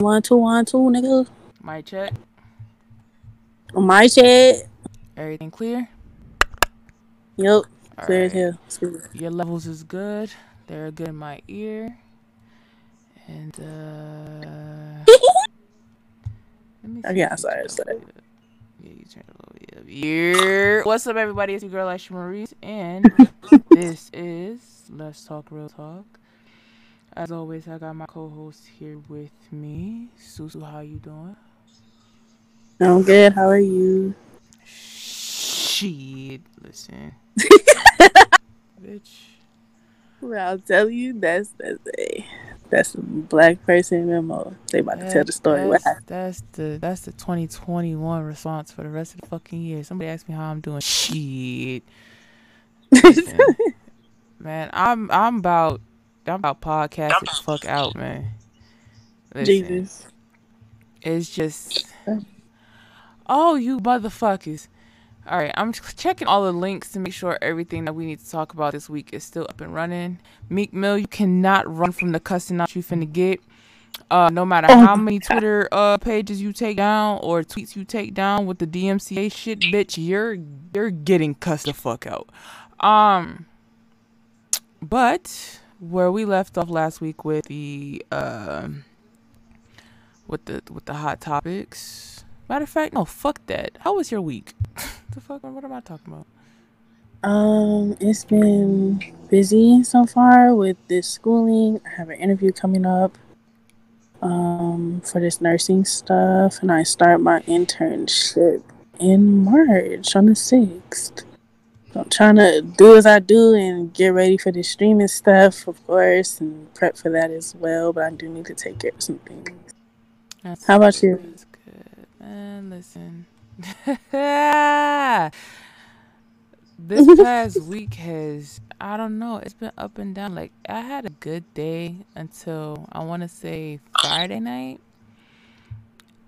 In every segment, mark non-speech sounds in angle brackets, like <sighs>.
One, two, one, two, nigga. My check. My shit. Everything clear? Yep. All Clear as right. hell. Smooth. Your levels is good. They're good in my ear. And uh <laughs> let me Okay, see I'm sorry, sorry. Yeah, you turn a little bit up. Yeah. What's up everybody? It's your girl Ashley Maurice and <laughs> this is Let's Talk Real Talk. As always, I got my co-host here with me. Susu, how you doing? I'm good. How are you? Shit. Listen. <laughs> Bitch. Well, I'll tell you, that's that's a that's a black person memo. They about to tell the story. That's, that's the that's the 2021 response for the rest of the fucking year. Somebody asked me how I'm doing. Shit, <laughs> Listen, man. I'm I'm about I'm about podcasting the fuck out, man. Listen, Jesus. it's just oh you motherfuckers. All right, I'm checking all the links to make sure everything that we need to talk about this week is still up and running. Meek Mill, you cannot run from the cussing out you finna get. Uh, no matter Oh how many Twitter uh pages you take down or tweets you take down with the DMCA shit, bitch, you're you're getting cussed the fuck out. Um, but where we left off last week with the um with the with the hot topics. Matter of fact, no, fuck that. How was your week? <laughs> the fuck? What am I talking about? Um, it's been busy so far with this schooling. I have an interview coming up um for this nursing stuff and I start my internship in March on the sixth. I'm trying to do as I do and get ready for the streaming stuff, of course, and prep for that as well. But I do need to take care of some things. That's How about you? That's good. Man, listen. <laughs> this past <laughs> week has I don't know, it's been up and down. Like I had a good day until I wanna say Friday night.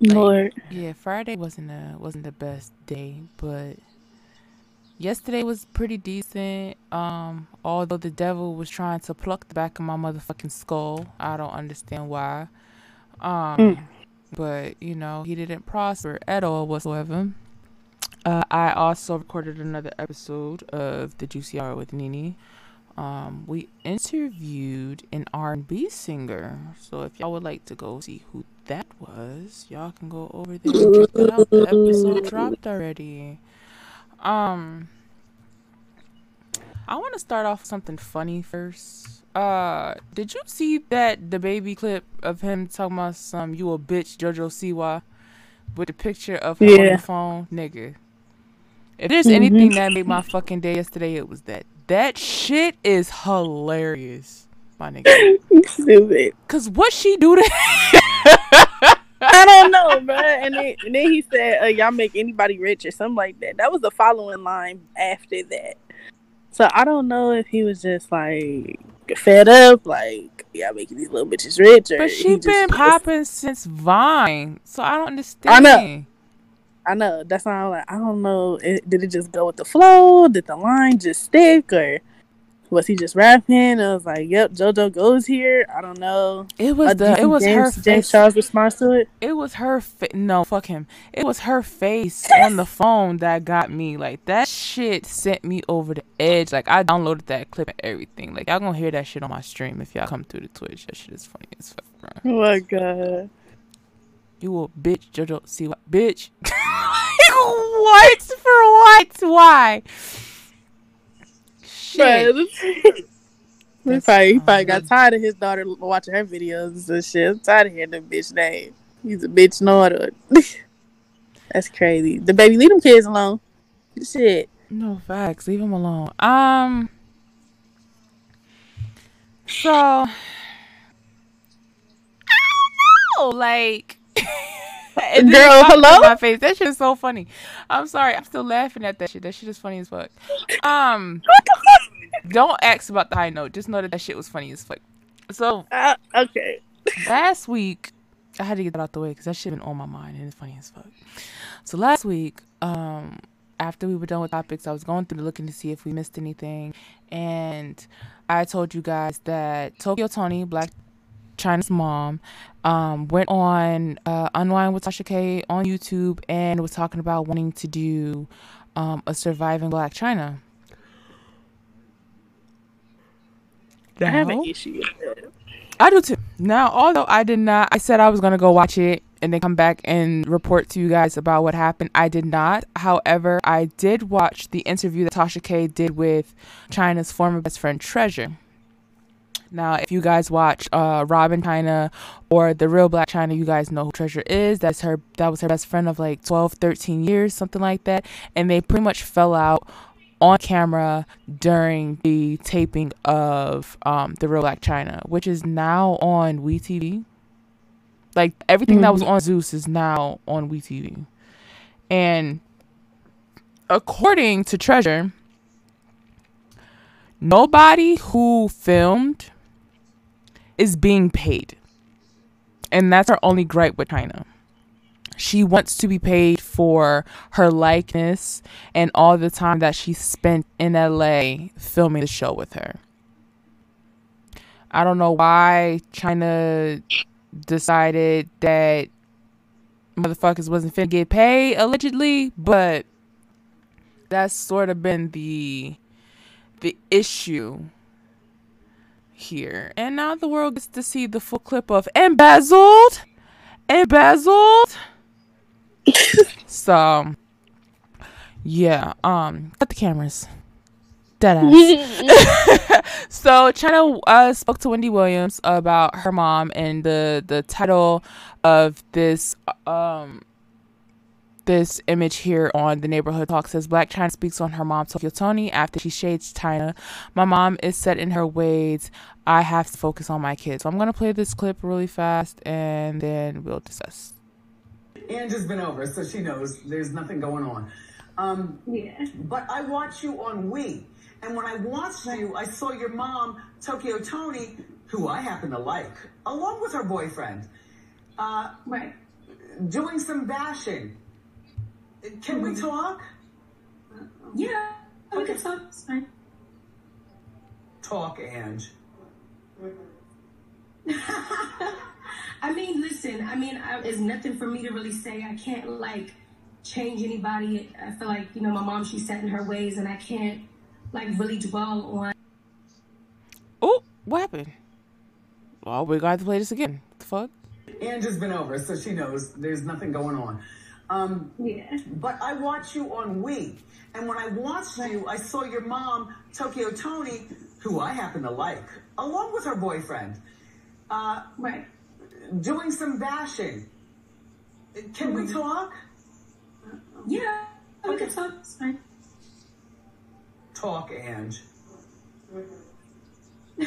Like Lord, yeah, Friday wasn't a wasn't the best day, but yesterday was pretty decent. Um, although the devil was trying to pluck the back of my motherfucking skull. I don't understand why. Um Mm. but you know, he didn't prosper at all whatsoever. Uh, I also recorded another episode of the Juicy Hour with Nini. Um, we interviewed an R&B singer. So if y'all would like to go see who that was, y'all can go over there and check that out. The episode dropped already. Um, I want to start off with something funny first. Uh, did you see that the baby clip of him talking about some you a bitch JoJo Siwa with the picture of him on the phone, nigga? If there's Mhm. anything that made my fucking day yesterday, it was that. That shit is hilarious, my nigga. <laughs> stupid. Cause what she do to <laughs> I don't know, <laughs> bro. And then, and then he said, uh, "Y'all make anybody rich" or something like that. That was the following line after that. So I don't know if he was just like fed up, like y'all making these little bitches rich, or But she been was- popping since Vine, so I don't understand. I know. I know that's why I'm like, I don't know. It, did it just go with the flow? Did the line just stick, or was he just rapping? I was like, "Yep, JoJo goes here." I don't know. It was Uh, the it was her James, James face. Charles response to it. It was her fa- no fuck him. It was her face on the phone that got me. Like that shit sent me over the edge. Like I downloaded that clip and everything. Like y'all gonna hear that shit on my stream if y'all come through the Twitch. That shit is funny as fuck, bro. Oh my god. You a bitch, JoJo. See what, bitch? <laughs> what for what? Why? Shit. <laughs> He probably, he probably got tired of his daughter watching her videos and shit. I'm tired of hearing the bitch name. He's a bitch daughter. That's crazy. The baby, leave them kids alone. Shit. No facts. Leave them alone. Um. So. <sighs> I don't know, like. <laughs> <laughs> just Girl, hello? My face. That shit is so funny. I'm sorry. I'm still laughing at that shit. That shit is funny as fuck. Um. Don't ask about the high note. Just know that that shit was funny as fuck. So Uh, okay. last week, I had to get that out the way because that shit been on my mind and it's funny as fuck. So last week, um, after we were done with topics, I was going through looking to see if we missed anything, and I told you guys that Tokyo Toni, Blac Chyna's mom, um, went on uh, Unwind with Tasha K on YouTube and was talking about wanting to do um, a surviving Blac Chyna. I have an issue with it. I do too. Now, although I did not, I said I was gonna go watch it and then come back and report to you guys about what happened. I did not. However, I did watch the interview that Tasha K did with Chyna's former best friend Treasure. Now, if you guys watch uh, Rob & Chyna or the real Blac Chyna, you guys know who Treasure is. That's her. That was her best friend of like 12, 13 years, something like that. And they pretty much fell out on camera during the taping of um, the real Blac Chyna, which is now on WeTV. Like everything mm-hmm. that was on Zeus is now on WeTV, and according to Treasure, nobody who filmed is being paid. And that's her only gripe with Chyna. She wants to be paid for her likeness and all the time that she spent in LA filming the show with her. I don't know why Chyna decided that motherfuckers wasn't finna get paid allegedly, but that's sort of been the the issue here. And now the world gets to see the full clip of embezzled, embezzled. <laughs> so, yeah, um, cut the cameras. Dead ass. <laughs> so Chyna uh, spoke to Wendy Williams about her mom and the the title of this um this image here on the neighborhood talk says Blac Chyna speaks on her mom Tokyo Toni after she shades Chyna. My mom is set in her ways. I have to focus on my kids. So I'm gonna play this clip really fast and then we'll discuss. Angie's been over, so she knows there's nothing going on. Um, yeah. But I watch you on We, and when I watched you, I saw your mom Tokyo Toni, who I happen to like, along with her boyfriend. Uh, right. Doing some bashing can we talk? Yeah, we can talk. It's fine. Talk, Ange. I mean, listen. I mean, I, there's nothing for me to really say. I can't like change anybody. I feel like you know my mom. She's set in her ways, and I can't like really dwell on. Oh, what happened? Well, we got to play this again. What the fuck? Angie's been over, so she knows there's nothing going on. Um, yeah. But I watch you on We. And when I watched you, I saw your mom, Tokyo Toni, who I happen to like, along with her boyfriend. Uh, right. Doing some bashing. Can mm-hmm. we talk? Yeah, we can talk. It's fine. Talk, Ange. <laughs>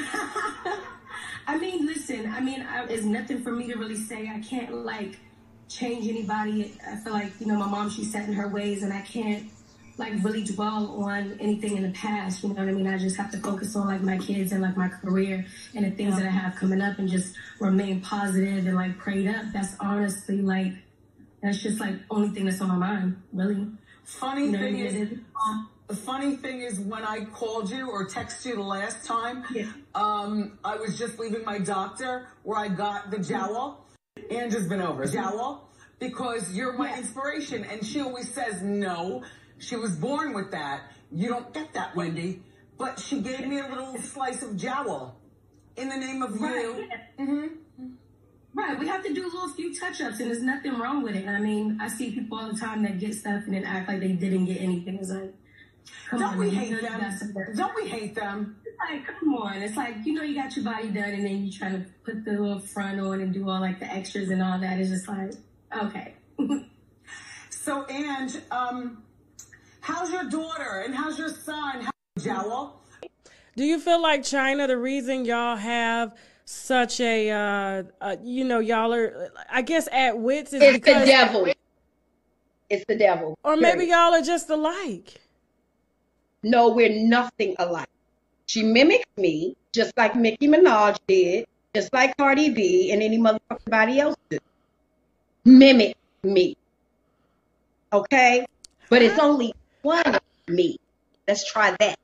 I mean, listen. I mean, I, there's nothing for me to really say. I can't like change anybody. I feel like, you know, my mom, she's set in her ways and I can't like really dwell on anything in the past. You know what I mean? I just have to focus on like my kids and like my career and the things yeah. that I have coming up and just remain positive and like prayed up. That's honestly like, that's just like only thing that's on my mind, really. Funny you know thing is, the funny thing is when I called you or texted you the last time, yeah. um, I was just leaving my doctor where I got the jowl Angie's been over. Jowl, because you're my yes. inspiration. And she always says, no, she was born with that. You don't get that, Wendy. But she gave me a little slice of jowl in the name of right. you. Mm-hmm. Right, we have to do a little few touch-ups, and there's nothing wrong with it. I mean, I see people all the time that get stuff and then act like they didn't get anything. It's like, come don't on, we hate them? Don't we hate them? It's like, come on. It's like, you know, you got your body done and then you try to put the little front on and do all like the extras and all that. It's just like, okay. <laughs> so, Ange, um, how's your daughter and how's your son? How's Jowl? Do you feel like Chyna, the reason y'all have such a, uh, uh you know, y'all are, I guess, at wits is it's because. the devil. It's the devil. Or maybe y'all are just alike. No, we're nothing alike. She mimics me, just like Nicki Minaj did, just like Cardi B and any motherfucker body else did. Mimic me. Okay? But it's only one of me. Let's try that.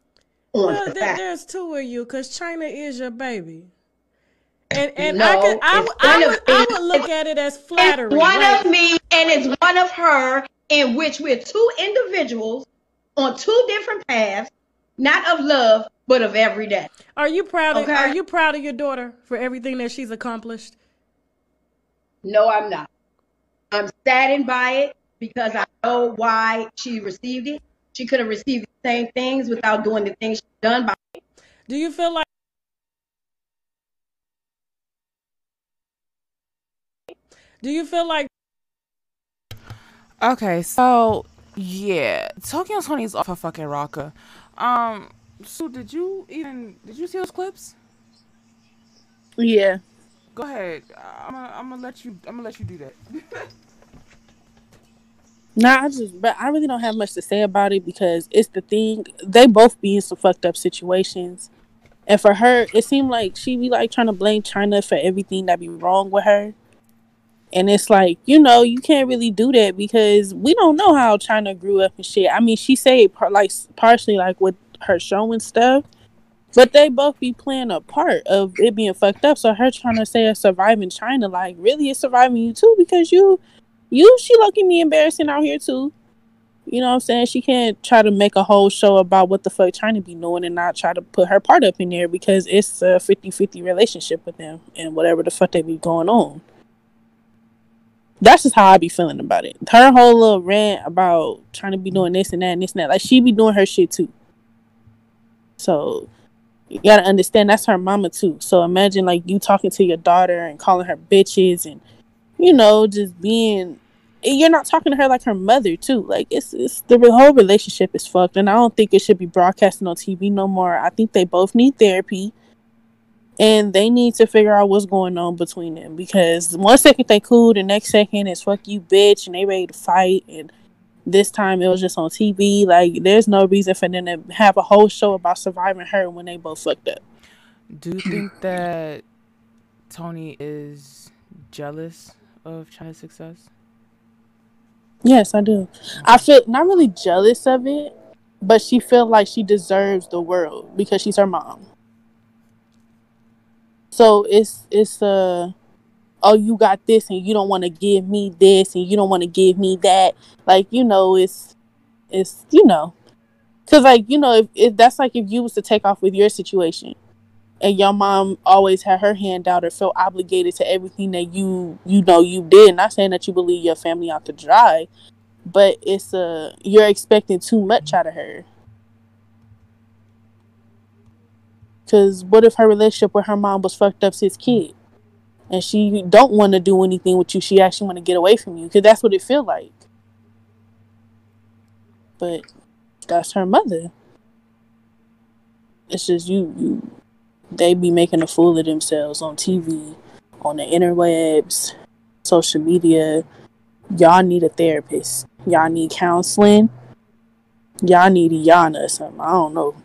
well, there, there's two of you because Chyna is your baby. And and No, I could I, would- I would I would look at it as flattery. It's one like- of me and it's one of her, in which we're two individuals on two different paths, not of love, but of every day. Are you proud of Okay. Are you proud of your daughter for everything that she's accomplished? No, I'm not. I'm saddened by it because I know why she received it. She could have received the same things without doing the things she's done by me. Do you feel like Do you feel like Okay, so yeah, Tokyo Toni is off a fucking rocker. Um, so did you even did you see those clips? Yeah. Go ahead. I'm gonna I'm gonna let you I'm gonna let you do that. <laughs> Nah, I just, but I really don't have much to say about it because it's the thing. They both be in some fucked up situations, and for her, it seemed like she be like trying to blame Chyna for everything that be wrong with her. And it's like, you know, you can't really do that because we don't know how Chyna grew up and shit. I mean, she said par- like partially like with her show and stuff, but they both be playing a part of it being fucked up. So her trying to say it's surviving Chyna, like really, is surviving you too because you you she lucky me embarrassing out here too. You know what I'm saying? She can't try to make a whole show about what the fuck Chyna be doing and not try to put her part up in there because it's a 50-50 relationship with them and whatever the fuck they be going on. That's just how I be feeling about it. Her whole little rant about trying to be doing this and that and this and that. Like she be doing her shit too. So you gotta understand that's her mama too. So imagine like you talking to your daughter and calling her bitches and you know, just being you're not talking to her like her mother too. Like it's it's the whole relationship is fucked, and I don't think it should be broadcasting on TV no more. I think they both need therapy, and they need to figure out what's going on between them because one second they cool, the next second it's fuck you bitch, and they ready to fight, and this time it was just on TV. Like there's no reason for them to have a whole show about surviving her when they both fucked up. Do you think that Toni is jealous of Chyna's success? Yes, I do. I feel not really jealous of it, but she feel like she deserves the world because she's her mom. So it's it's uh oh you got this and you don't want to give me this and you don't want to give me that. Like you know it's it's you know because like you know if, if that's like if you was to take off with your situation and your mom always had her hand out or felt obligated to everything that you you know you did. Not saying that you believe your family out to dry but it's uh you're expecting too much out of her. Because what if her relationship with her mom was fucked up since kid? And she don't want to do anything with you. She actually want to get away from you. Because that's what it feel like. But that's her mother. It's just you you they be making a fool of themselves on TV, on the interwebs, social media. Y'all need a therapist. Y'all need counseling. Y'all need Yana or something. I don't know.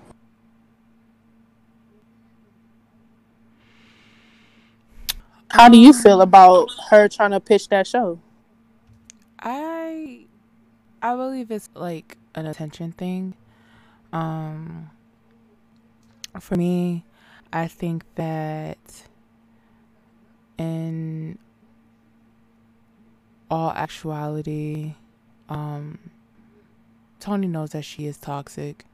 How do you feel about her trying to pitch that show? I I believe it's like an attention thing. Um for me, I think that in all actuality, um Toni knows that she is toxic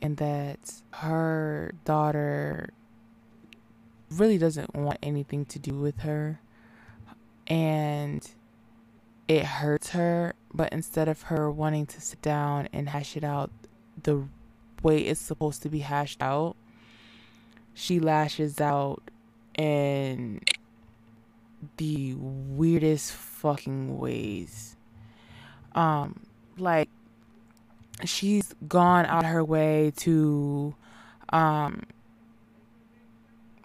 and that her daughter really doesn't want anything to do with her. And it hurts her but instead of her wanting to sit down and hash it out the way it's supposed to be hashed out she lashes out in the weirdest fucking ways um like she's gone out her way to um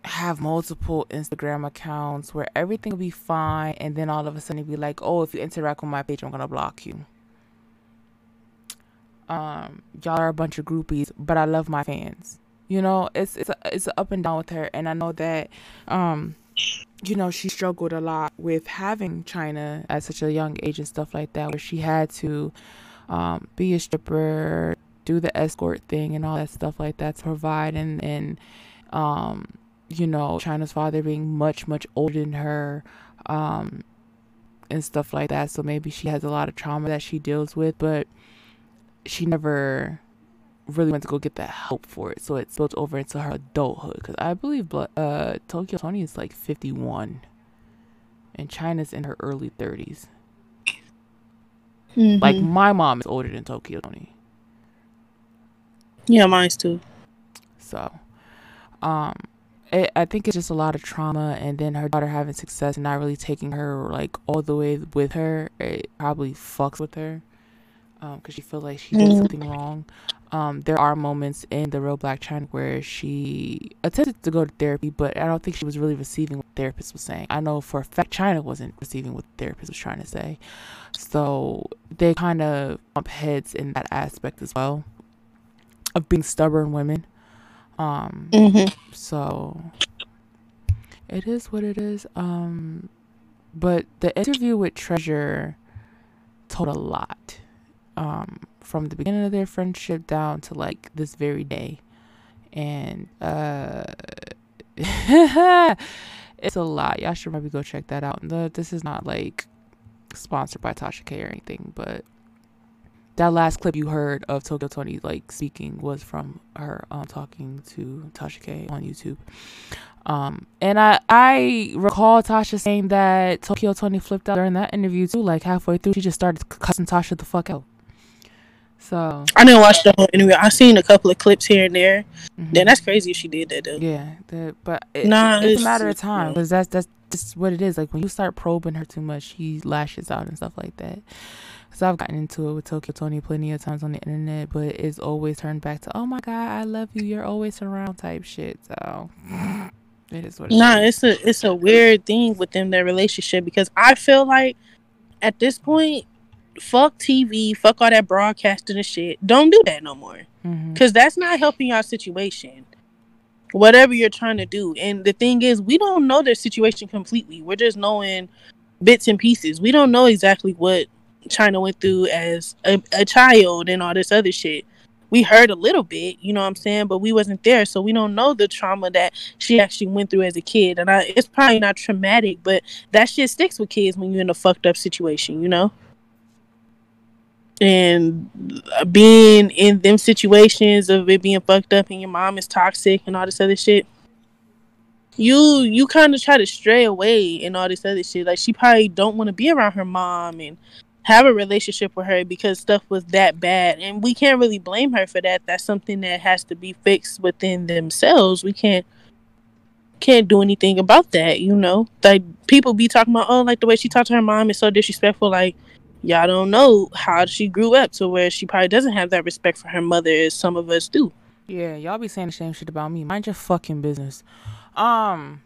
have multiple Instagram accounts where everything will be fine and then all of a sudden it'll be like, oh, if you interact with my page, I'm gonna block you. Um, y'all are a bunch of groupies, but I love my fans. You know, it's it's a, it's a up and down with her, and I know that, um, you know, she struggled a lot with having Chyna at such a young age and stuff like that, where she had to, um, be a stripper, do the escort thing, and all that stuff like that to provide and and um you know, Chyna's father being much, much older than her, um, and stuff like that. So maybe she has a lot of trauma that she deals with, but she never really went to go get that help for it. So it spilled over into her adulthood. Because I believe uh, Tokyo Toni is like 51, and Chyna's in her early 30s. Mm-hmm. Like my mom is older than Tokyo Toni. Yeah, mine's too. So, um, it, I think it's just a lot of trauma, and then her daughter having success and not really taking her like all the way with her. It probably fucks with her because um, she feels like she did mm. something wrong. Um, there are moments in the real Blac Chyna where she attempted to go to therapy, but I don't think she was really receiving what the therapist was saying. I know for a fact Chyna wasn't receiving what the therapist was trying to say. So they kind of bump heads in that aspect as well of being stubborn women. Um, mm-hmm. So it is what it is. Um, but the interview with Treasure told a lot um, from the beginning of their friendship down to like this very day. And uh, <laughs> it's a lot. Y'all should probably go check that out. The, this is not like sponsored by Tasha K or anything, but that last clip you heard of Tokyo Toni like speaking was from her um, talking to Tasha K on YouTube. Um, and I I recall Tasha saying that Tokyo Toni flipped out during that interview too. Like halfway through, she just started cussing Tasha the fuck out. So I didn't watch the whole interview. I seen a couple of clips here and there. Mm-hmm. Then that's crazy if she did that though. Yeah, the, but it, nah, it's, it's, a matter of time because that's that's just what it is. Like when you start probing her too much, she lashes out and stuff like that. So I've gotten into it with Tokyo Toni plenty of times on the internet, but it's always turned back to, "Oh my God, I love you. You're always around." type shit. So <laughs> it is what. It nah, is. it's a it's a weird thing within their relationship because I feel like at this point fuck TV, fuck all that broadcasting and shit. Don't do that no more. Mm-hmm. Cause that's not helping your situation. Whatever you're trying to do. And the thing is, we don't know their situation completely. We're just knowing bits and pieces. We don't know exactly what Chyna went through as a, a child and all this other shit. We heard a little bit, you know what I'm saying, but we wasn't there, so we don't know the trauma that she actually went through as a kid. And I, it's probably not traumatic, but that shit sticks with kids when you're in a fucked up situation, you know and uh, being in them situations of it being fucked up and your mom is toxic and all this other shit you you kind of try to stray away and all this other shit. Like she probably don't want to be around her mom and have a relationship with her because stuff was that bad. And we can't really blame her for that. That's something that has to be fixed within themselves. We can't can't do anything about that you know? Like people be talking about oh like the way she talked to her mom is so disrespectful. Like y'all don't know how she grew up to where she probably doesn't have that respect for her mother as some of us do. Yeah, y'all be saying the same shit about me. Mind your fucking business. Um,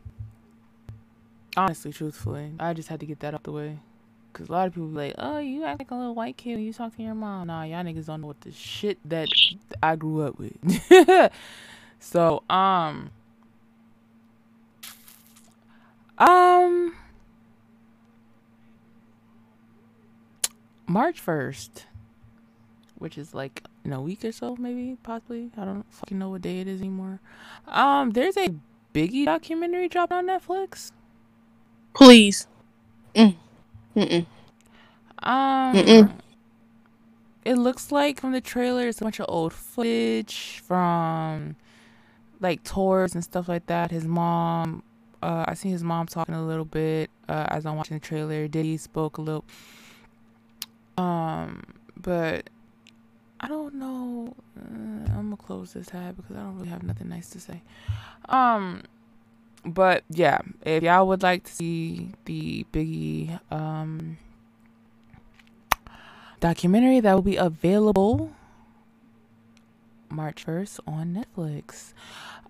honestly, truthfully, I just had to get that out the way. Cause a lot of people be like, "Oh, you act like a little white kid when you talk to your mom." Nah, y'all niggas don't know what the shit that I grew up with. <laughs> so, um, um. March 1st, which is like in a week or so, maybe, possibly. I don't fucking know what day it is anymore. Um, there's a Biggie documentary dropped on Netflix. Please. Mm. Mm-mm. Um, Mm-mm. it looks like from the trailer, it's a bunch of old footage from like tours and stuff like that. His mom, uh, I seen his mom talking a little bit uh, as I'm watching the trailer. Diddy spoke a little um, but I don't know. Uh, I'm gonna close this tab because I don't really have nothing nice to say. Um, but yeah, if y'all would like to see the Biggie um documentary, that will be available March 1st on Netflix.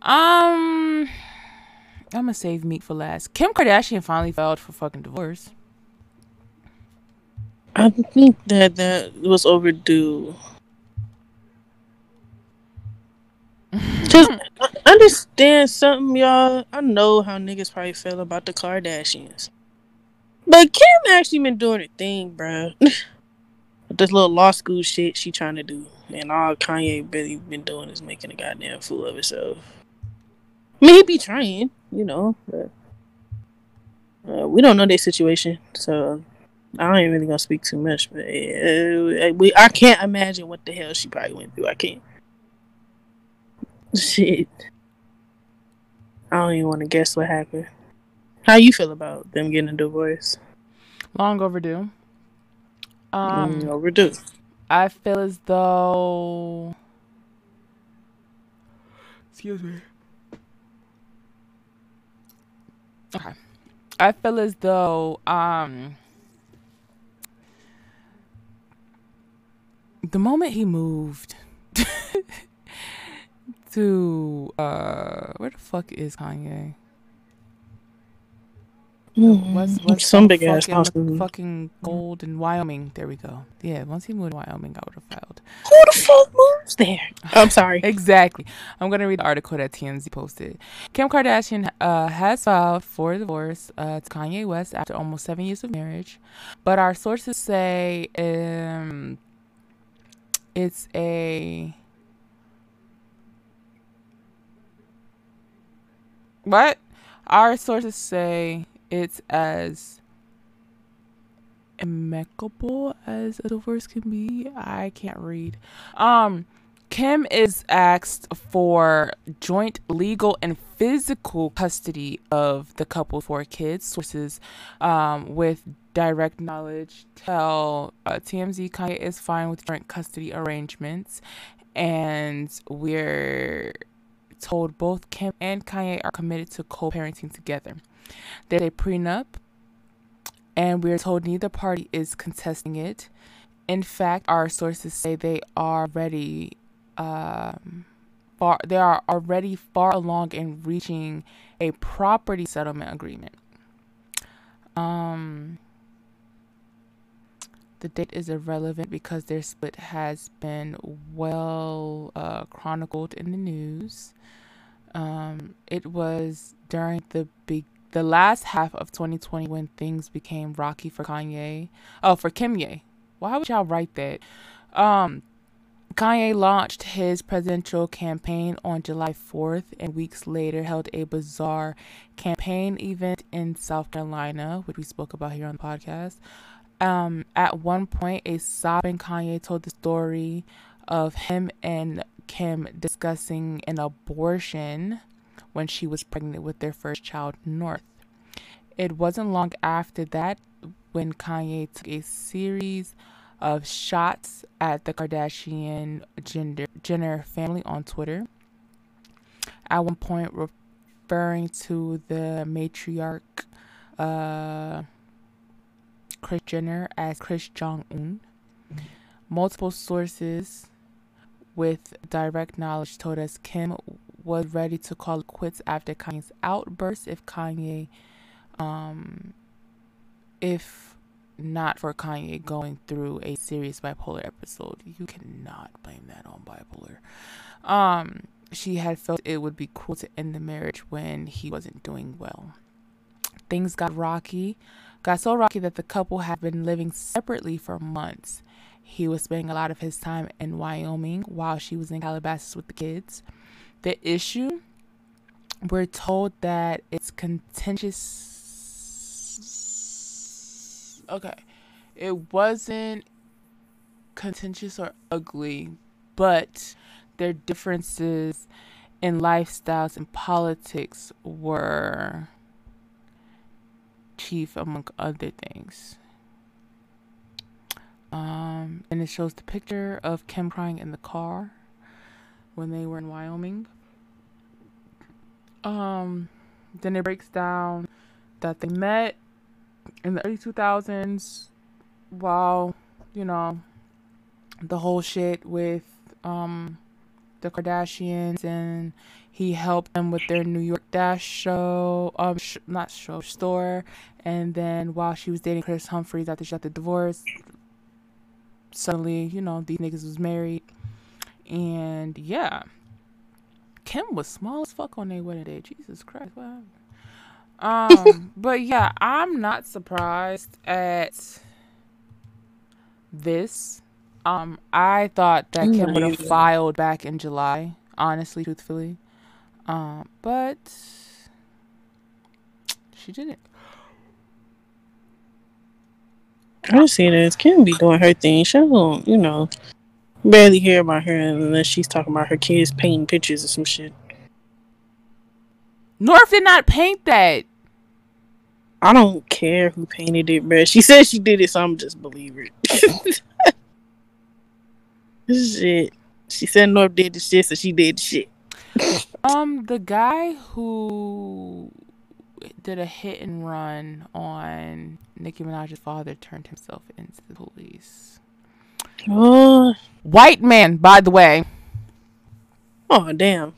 Um, I'm gonna save meat for last. Kim Kardashian finally filed for fucking divorce. I think that that was overdue. Just understand something, y'all. I know how niggas probably feel about the Kardashians, but Kim actually been doing her thing, bro. <laughs> this little law school shit she trying to do, and all Kanye really been doing is making a goddamn fool of himself. I mean, he be trying. you know, but, uh, we don't know their situation, so I ain't really gonna speak too much. But uh, we, I can't imagine what the hell she probably went through. I can't. Shit. I don't even want to guess what happened. How you feel about them getting a divorce? Long overdue. Um, mm, overdue. I feel as though. Excuse me. Okay. I feel as though um the moment he moved <laughs> to uh where the fuck is Kanye? Mm, what's, what's some big ass house fucking gold in Wyoming. There we go. Yeah, once he moved to Wyoming, I would have filed. Who the fuck moves there? I'm sorry. <laughs> exactly. I'm gonna read the article that TMZ posted. Kim Kardashian uh, has filed for divorce uh, to Kanye West after almost seven years of marriage, but our sources say um, it's a what? Our sources say it's as amicable as a divorce can be. I can't read. Um, Kim is asked for joint legal and physical custody of the couple four kids. Sources um, with direct knowledge tell uh, TMZ Kanye is fine with joint custody arrangements, and we're told both Kim and Kanye are committed to co-parenting together. There's a prenup, and we're told neither party is contesting it. In fact, our sources say they are ready. Um, far they are already far along in reaching a property settlement agreement. Um, the date is irrelevant because their split has been well uh, chronicled in the news. Um, it was during the big the last half of 2020 when things became rocky for Kanye. Oh, for Kimye. Why would y'all write that? Um, Kanye launched his presidential campaign on July 4th and weeks later held a bizarre campaign event in South Carolina, which we spoke about here on the podcast. Um, at one point, a sobbing Kanye told the story of him and Kim discussing an abortion when she was pregnant with their first child, North. It wasn't long after that when Kanye took a series of shots at the Kardashian Jenner family on Twitter. At one point, referring to the matriarch uh, Kris Jenner as Kris Jong Un. Multiple sources with direct knowledge told us Kim was ready to call it quits after Kanye's outburst if Kanye um if not for Kanye going through a serious bipolar episode. You cannot blame that on bipolar. Um she had felt it would be cool to end the marriage when he wasn't doing well. Things got rocky, got so rocky that the couple had been living separately for months. He was spending a lot of his time in Wyoming while she was in Calabasas with the kids. The issue, we're told that it's contentious. Okay. It wasn't contentious or ugly, but their differences in lifestyles and politics were chief among other things. Um, and it shows the picture of Kim crying in the car when they were in Wyoming. Um, then it breaks down that they met in the early 2000s while, you know, the whole shit with um the Kardashians and he helped them with their New York Dash show, um, sh- not show, store. And then while she was dating Kris Humphries after she got the divorce, suddenly, you know, these niggas was married. And yeah, Kim was small as fuck on their wedding day. Jesus Christ, what happened? Um, but yeah, I'm not surprised at this. Um, I thought that Kim would have filed back in July, honestly, truthfully. Um, but she didn't. I see this. Kim be doing her thing. She don't, you know, barely hear about her unless she's talking about her kids painting pictures or some shit. North did not paint that. I don't care who painted it, bro. She said she did it, so I'm just believe it. <laughs> shit. She said North did the shit, so she did the shit. Um, the guy who did a hit and run on Nicki Minaj's father turned himself into the police. Oh, White man, by the way. oh damn.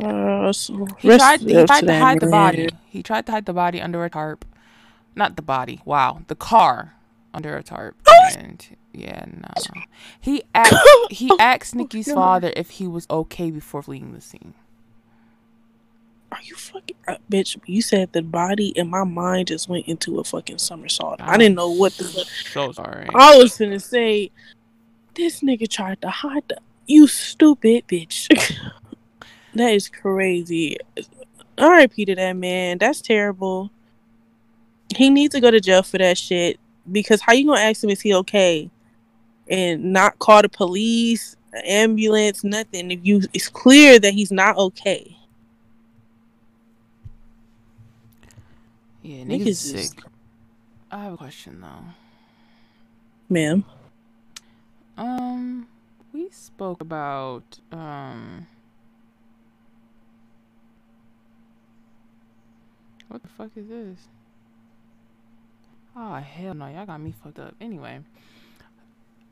Uh, so He tried. He tried to hide the body. He tried to hide the body under a tarp. Not the body. Wow, the car under a tarp. And yeah, no. He asked. <coughs> He asked Nicki's father if he was okay before fleeing the scene. Are you fucking uh, bitch? You said the body, and my mind just went into a fucking somersault. I I'm didn't know what the. So sorry. I was gonna say, this nigga tried to hide the. You stupid bitch. <laughs> that is crazy. R.I.P. to that man. That's terrible. He needs to go to jail for that shit. Because how you gonna ask him is he okay, and not call the police, ambulance, nothing? If you, it's clear that he's not okay. Yeah, Niggas sick. I have a question though. Ma'am. Um, we spoke about um. What the fuck is this? Oh hell no, y'all got me fucked up. Anyway,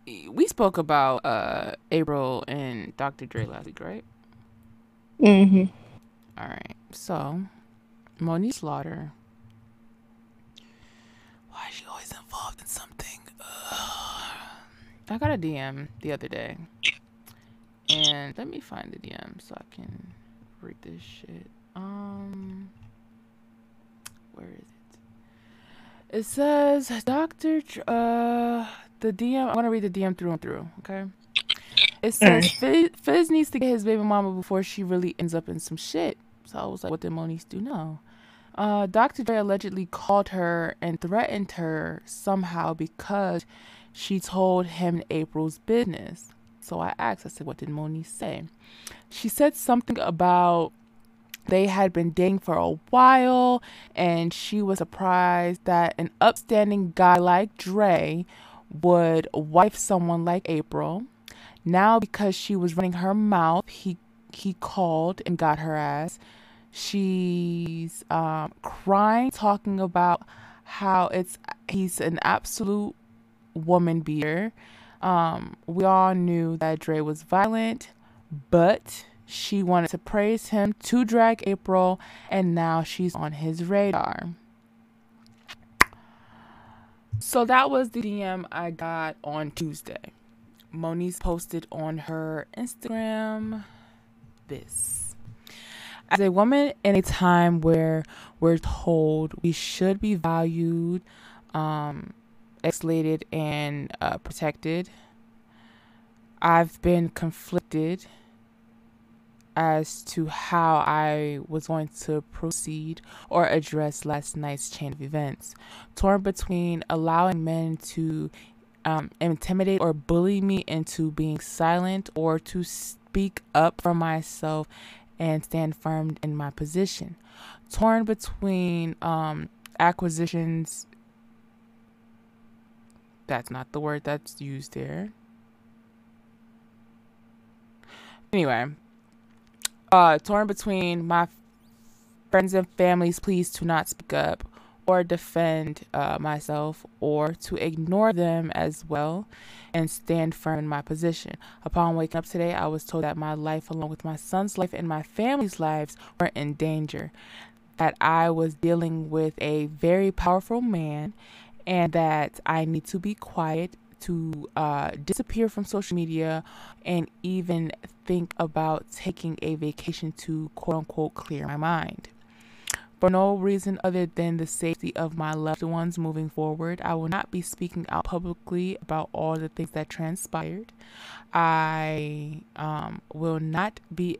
we spoke about uh Apryl and Dr. Dre last week, right? Mm-hmm. All right. So, Moniece Slaughter. Why is she always involved in something? Ugh. I got a DM the other day. And let me find the DM so I can read this shit. Um where is it? It says Dr. Dr- uh the DM I'm gonna read the DM through and through, okay? It says Fizz, Fizz needs to get his baby mama before she really ends up in some shit. So I was like, what did Moniece do now? Uh, Dr. Dre allegedly called her and threatened her somehow because she told him Apryl's business. So I asked, I said, what did Moniece say? She said something about they had been dating for a while and she was surprised that an upstanding guy like Dre would wife someone like Apryl. Now because she was running her mouth, he he called and got her ass. She's um, crying, talking about how it's he's an absolute woman beater. Um, we all knew that Dre was violent, but she wanted to praise him to drag Apryl, and now she's on his radar. So that was the DM I got on Tuesday. Moniece posted on her Instagram this. As a woman in a time where we're told we should be valued, um, isolated, and uh, protected, I've been conflicted as to how I was going to proceed or address last night's chain of events. Torn between allowing men to um, intimidate or bully me into being silent or to speak up for myself and stand firm in my position. Torn between um, acquisitions. That's not the word that's used there. Anyway, uh, torn between my friends and families, please to not speak up or defend uh, myself or to ignore them as well and stand firm in my position. Upon waking up today, I was told that my life, along with my son's life and my family's lives, were in danger. That I was dealing with a very powerful man and that I need to be quiet, to uh, disappear from social media, and even think about taking a vacation to quote unquote clear my mind. for no reason other than the safety of my loved ones moving forward. I will not be speaking out publicly about all the things that transpired. I um, will not be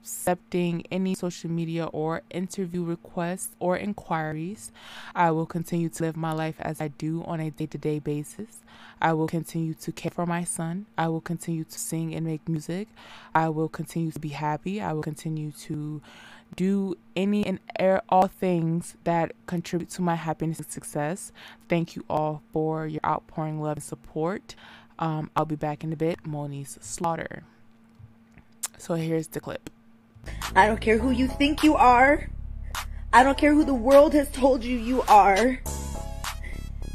accepting any social media or interview requests or inquiries. I will continue to live my life as I do on a day to day basis. I will continue to care for my son. I will continue to sing and make music. I will continue to be happy. I will continue to do any and all things that contribute to my happiness and success. Thank you all for your outpouring love and support. Um, I'll be back in a bit. Moniece Slaughter. So here's the clip. I don't care who you think you are. I don't care who the world has told you you are.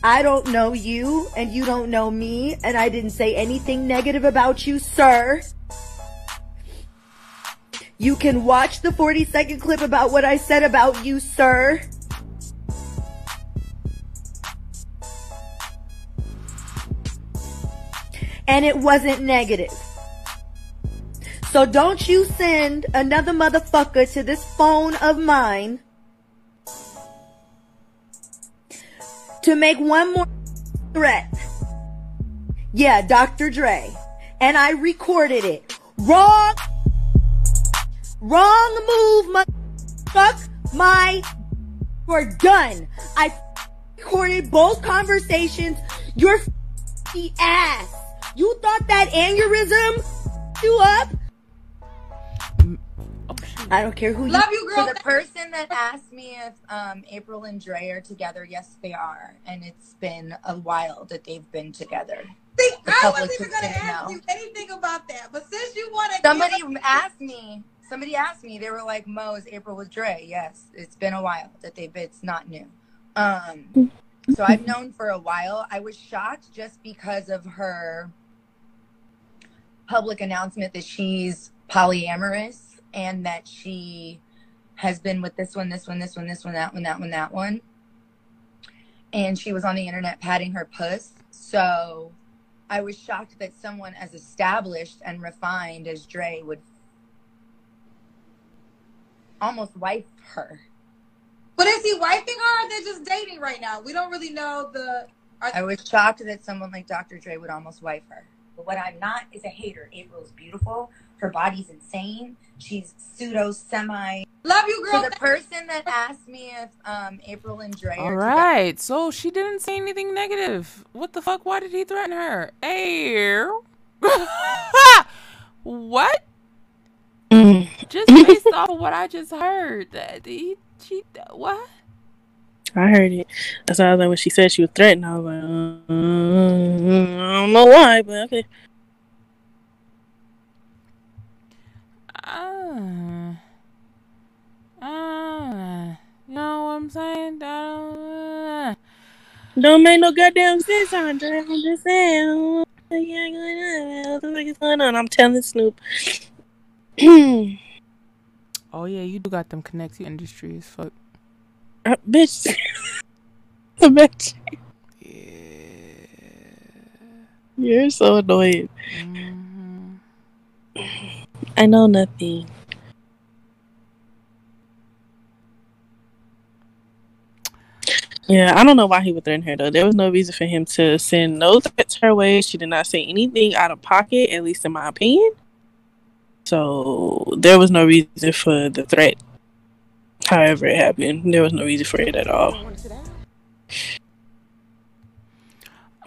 I don't know you and you don't know me and I didn't say anything negative about you, sir. You can watch the 40 second clip about what I said about you, sir. And it wasn't negative. So don't you send another motherfucker to this phone of mine to make one more threat. Yeah, Dr. Dre. And I recorded it. Wrong Wrong move, fuck my We're done. I recorded both conversations. Your ass. You thought that aneurysm you up? I don't care who Love you. you, girl. For the person that asked me if um, Apryl and Dre are together, yes, they are, and it's been a while that they've been together. See, The I wasn't even gonna ask no. you anything about that, but since you want to, Somebody asked me. Somebody asked me. They were like, "Mo, is Apryl with Dre?" Yes, it's been a while that they've. It's not new. Um, so I've known for a while. I was shocked just because of her public announcement that she's polyamorous and that she has been with this one, this one, this one, this one, that one, that one, that one. And she was on the internet patting her puss. So I was shocked that someone as established and refined as Dre would almost wife her. But is he wiping her? Or they're just dating right now. We don't really know the. Are, I was shocked that someone like Dr. Dre would almost wife her. But what I'm not is a hater. Apryl's beautiful. Her body's insane. She's pseudo semi. love you, girl. For the person that asked me if um, Apryl and Dre All are right. So she didn't say anything negative. What the fuck? Why did he threaten her? Hey. <laughs> what? Just based off of what I just heard. That he, she, what? I heard it. That's why I was like, when she said she was threatened, I was like, uh, I don't know why, but okay. Uh, <sighs> you know what I'm saying? Don't, Don't make no goddamn sense, Andre. I'm just saying. What the fuck going on? What the fuck is going on? I'm telling Snoop. <clears throat> oh yeah, you do got them connected industries. Fuck. Uh, bitch. <laughs> bitch. You're so annoying. Mm-hmm. I know nothing. Yeah, I don't know why he would threaten her though. There was no reason for him to send no threats her way. She did not say anything out of pocket, at least in my opinion. So there was no reason for the threat. However it happened, there was no reason for it at all.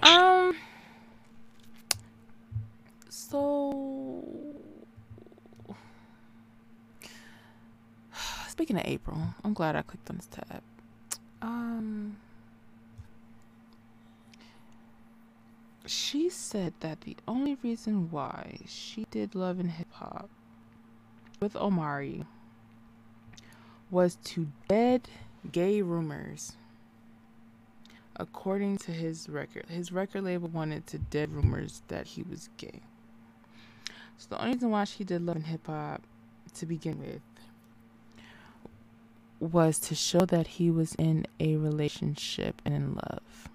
Um. So, <sighs> speaking of Apryl, I'm glad I clicked on this tab. Um, she said that the only reason why she did Love and Hip Hop with Omari was to dead gay rumors. According to his record, his record label wanted to dead rumors that he was gay. So the only reason why she did Love and Hip Hop to begin with was to show that he was in a relationship and in love.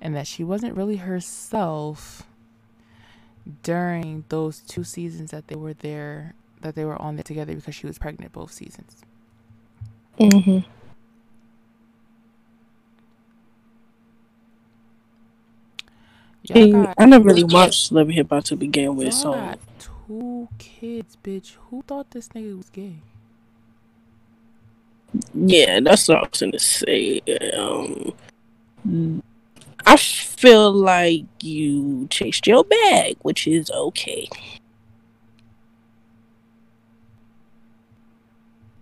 And that she wasn't really herself during those two seasons that they were there that they were on there together because she was pregnant both seasons. Mm-hmm. Y'all Hey, got I never really watched Love and Hip Hop to begin with, y'all so got two kids, bitch. Who thought this nigga was gay? Yeah, that's what I was gonna say. Um, I feel like you chased your bag, which is okay.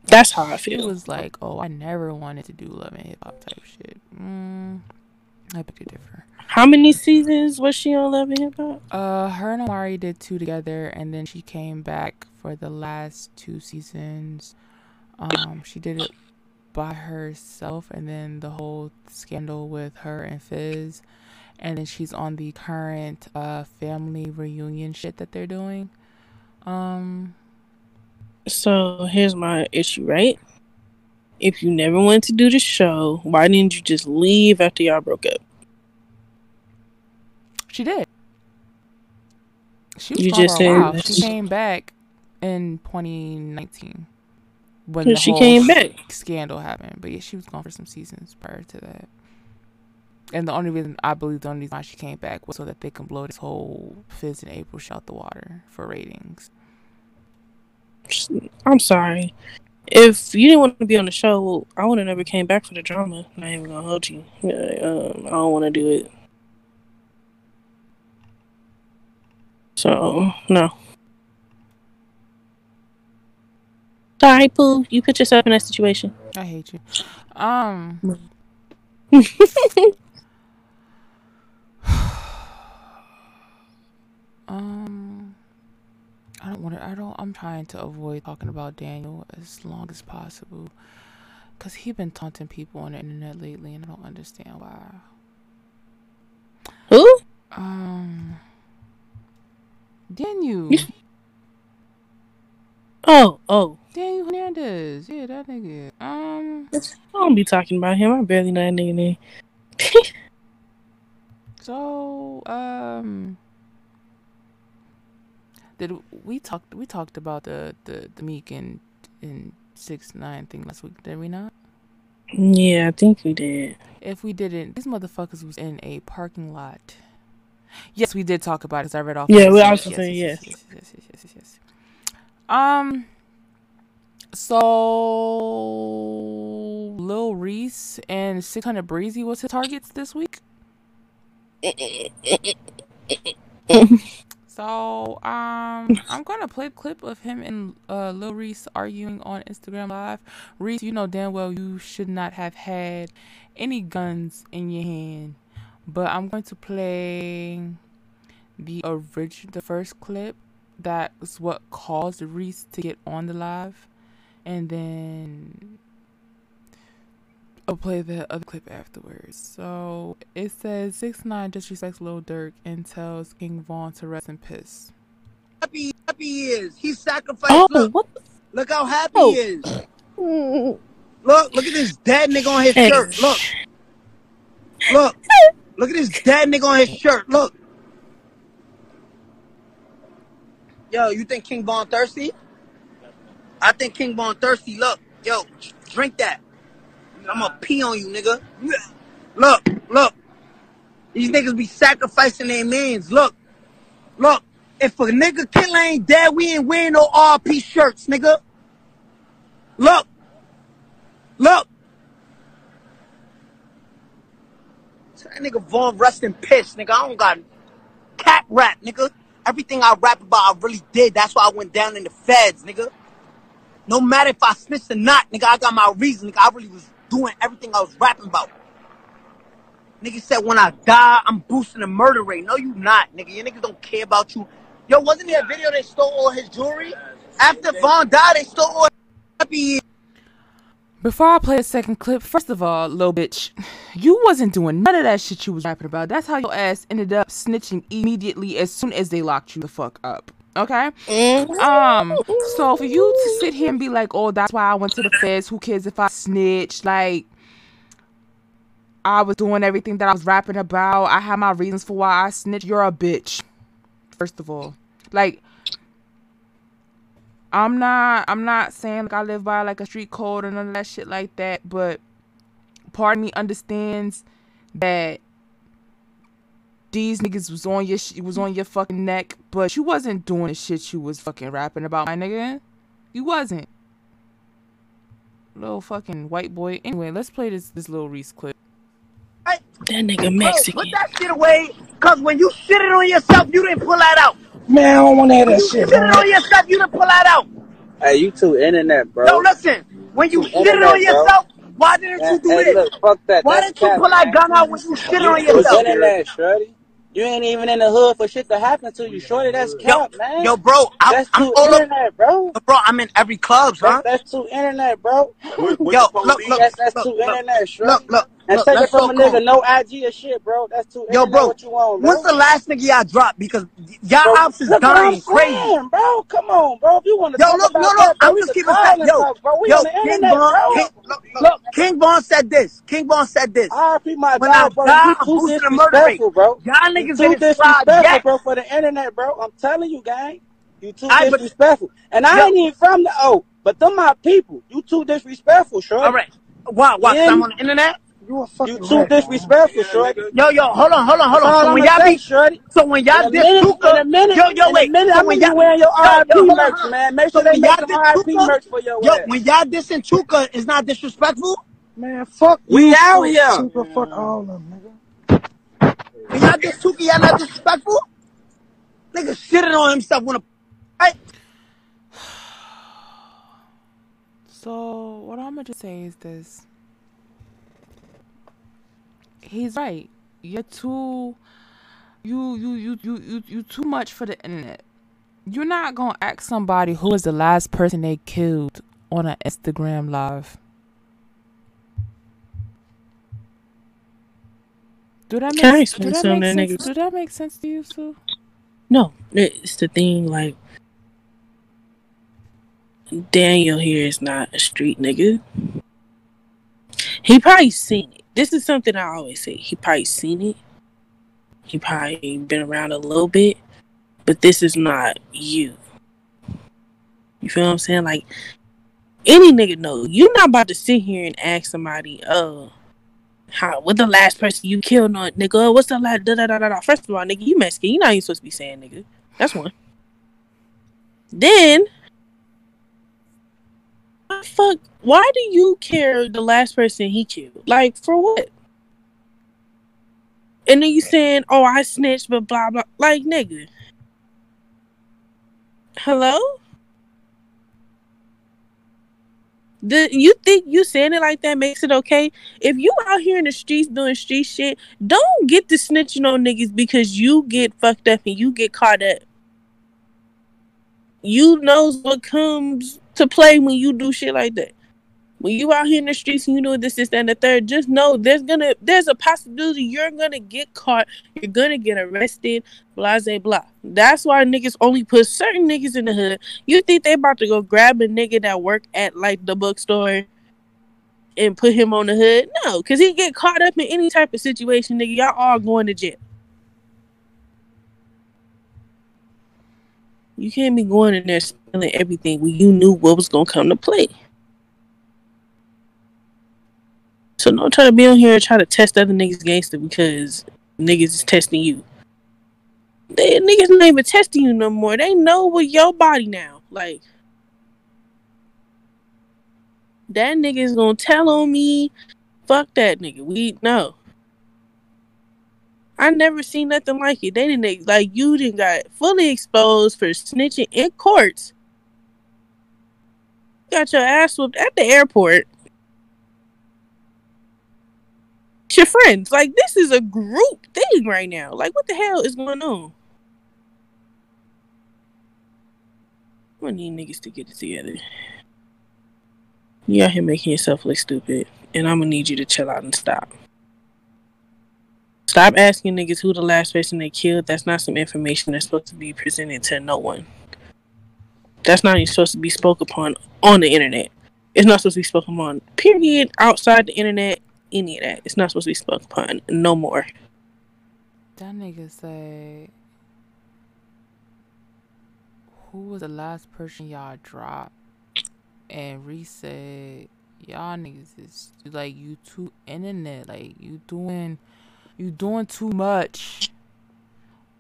That's how I feel. was like, "Oh, I never wanted to do love and hip hop type shit." Mm, I beg to differ. How many seasons was she on Love and Hip Hop? Uh, her and Amari did two together, and then she came back for the last two seasons. Um, she did it by herself, and then the whole scandal with her and Fizz, and then she's on the current uh family reunion shit that they're doing. Um, So here's my issue, right? If you never wanted to do the show, why didn't you just leave after y'all broke up? she did. She was You just said she- came back in 2019 when the she whole came back. scandal happened. But yeah, she was gone for some seasons prior to that. And the only reason I believe the only reason why she came back was so that they can blow this whole Fizz and Apryl shot the water for ratings. I'm sorry. If you didn't want to be on the show, I would have never came back for the drama. I'm Not even gonna hold you. Um, I don't want to do it. So no. Sorry, Pooh. You put yourself in that situation. I hate you. Um. <laughs> um. I don't want to. I don't. I'm trying to avoid talking about Daniel as long as possible, cause he's been taunting people on the internet lately, and I don't understand why. Who? Um. Daniel. Oh, oh. Daniel Hernandez. Yeah, that nigga. Um. I don't be talking about him. I barely know that nigga name. <laughs> So, um, did we talked we talked about the the the Meek and and six nine thing last week? Did we not? Yeah, I think we did. If we didn't, these motherfuckers was in a parking lot. Yes, we did talk about it. 'cause I read off. Yeah, we also say yes. yes, yes, yes, yes, yes, yes. Um. So, Lil Reese and 600 Breezy was his targets this week. <laughs> So, um, I'm gonna play a clip of him and uh, Lil Reese arguing on Instagram Live. Reese, you know damn well you should not have had any guns in your hand, but I'm going to play the original, the first clip. That is what caused Reese to get on the live, and then I'll play the other clip afterwards. So it says six nine disrespects Lil Durk and tells King Von to rest in piss. happy happy he is. He sacrificed. Oh, look, what? look how happy Oh. he is. Look, look at this dead nigga on his shirt. Look, look, look at this dead nigga on his shirt. Look. Yo, you think King Von thirsty? I think King Von thirsty. Look, yo, drink that. I'm gonna pee on you, nigga. Look, look. These niggas be sacrificing their mans. Look, look. If a nigga killer ain't dead, we ain't wearing no RP shirts, nigga. Look, look. So that nigga Von rest in piss, nigga. I don't got cat rap, nigga. Everything I rap about, I really did. That's why I went down in the feds, nigga. No matter if I snitched or not, nigga, I got my reason. Nigga, I really was doing everything I was rapping about. Nigga said when I die, I'm boosting the murder rate. No, you not, nigga. Your niggas don't care about you. Yo, wasn't there a video they stole all his jewelry? After Von died, they stole all happy. Before I play a second clip, first of all, little bitch, you wasn't doing none of that shit you was rapping about. That's how your ass ended up snitching immediately as soon as they locked you the fuck up. Okay? Um, so for you to sit here and be like, oh, that's why I went to the feds, who cares if I snitch? Like, I was doing everything that I was rapping about. I had my reasons for why I snitched. You're a bitch. First of all. Like, I'm not I'm not saying like I live by like a street code or none of that shit like that, but part of me understands that these niggas was on your sh- was on your fucking neck, but you wasn't doing the shit you was fucking rapping about, my nigga. You wasn't. Little fucking white boy. Anyway, let's play this this little Reese clip. That nigga Bro, Mexican. put that shit away, cause when you shit it on yourself, you didn't pull that out. Man, I don't want to hear When that you shit, shit it man. on yourself, you didn't pull that out. Hey, you too internet, bro. No, listen, when you You shit it internet, on bro. yourself, why didn't you do hey, this? look, fuck that. Why That's didn't you cap, pull that gun out when you shit on too yourself? internet, shorty. You ain't even in the hood for shit to happen to you, shorty. That's Yo, cap, man. yo, bro, I'm, That's I'm too all up, internet, bro. bro. I'm in every club, That's that's too internet, bro. Yo, look, look, That's that's look, too look, internet, shorty. look, look, And look. take it from go a nigga, cool. no IG or shit, bro. That's too Yo, bro, What you want, when's the last nigga y'all dropped? Because y'all Bro, ops is look what I'm dying crazy. saying, bro. Come on, bro. If you want to Yo, talk look, no, about no, that, bro, I'm just keeping call fact. Yo, talk, bro. We yo, on the King internet, Von, bro. King, look, look, King Von said this. King Von said this. RP my When I dog, bro. die, You I'm too boosting the murder rate. disrespectful, bro. Y'all niggas too didn't disrespectful, bro, for the internet, bro. I'm telling you, gang. You too I, but, disrespectful. And I yo, ain't even from the O, but them my people. You too disrespectful, shorty. all right. Why, why, cause I'm on the internet? You a You too rat, man. disrespectful, shorty. Yo, yo, hold on, hold on, hold on. So when y'all be, shorty. so when y'all a diss minute, Tooka, yo, yo, wait. minute, So I'm when y'all, wearing your yo, yo, RP hold on, merch, man. Make So sure they when make y'all some diss RP merch for your yo, ass. when y'all dissing Tooka, is not disrespectful. Man, fuck We you, out here. Tooka, fuck all of them, nigga. When y'all diss Tooka, y'all not disrespectful. Nigga shitting on himself when a, right? <sighs> So what I'm gonna just say is this. He's right. You're too you you you you you you too much for the internet. You're not gonna ask somebody who was the last person they killed on an Instagram live. Do that make do that make sense? niggas? Do that make sense to you, Sue? No, it's the thing. Like Daniel here is not a street nigga. He probably seen it. This is something I always say. He probably seen it. He probably been around a little bit, but this is not you. You feel what I'm saying? Like any nigga know you're not about to sit here and ask somebody, "Oh, how? What the last person you killed on, nigga? Oh, What's the last?" Da da da da da. First of all, nigga, you Mexican. You not even supposed to be saying nigga. That's one. Then, fuck. Why do you care the last person he killed? Like for what? And then you saying, "Oh, I snitched," but blah blah. Like nigga. Hello. The you think you saying it like that makes it okay? If you out here in the streets doing street shit, don't get to snitching on niggas because you get fucked up and you get caught up. You knows what comes to play when you do shit like that. When you out here in the streets and you know this, this, and the third, just know there's gonna there's a possibility you're gonna get caught, you're gonna get arrested, blah blah blah. That's why niggas only put certain niggas in the hood. You think they about to go grab a nigga that work at like the bookstore and put him on the hood? No, cause he get caught up in any type of situation, nigga. Y'all all going to jail. You can't be going in there spilling everything when you knew what was gonna come to play. So don't try to be on here and try to test other niggas gangster because niggas is testing you. They niggas not even testing you no more. They know what your body now. Like that nigga is gonna tell on me. Fuck that nigga. We no. I never seen nothing like it. They didn't like you didn't got fully exposed for snitching in courts. Got your ass whooped at the airport. Your friends. Like this is a group thing right now. Like what the hell is going on? I need niggas to get it together. You out here making yourself look stupid, and I'm gonna need you to chill out and stop. Stop asking niggas who the last person they killed. That's not some information that's supposed to be presented to no one. That's not even supposed to be spoke upon on the internet. It's not supposed to be spoken upon. Period. Outside the internet, any of that. It's not supposed to be spoken upon. No more. That nigga say who was the last person y'all dropped? And Reese y'all niggas is like you too internet, like you doing, you doing too much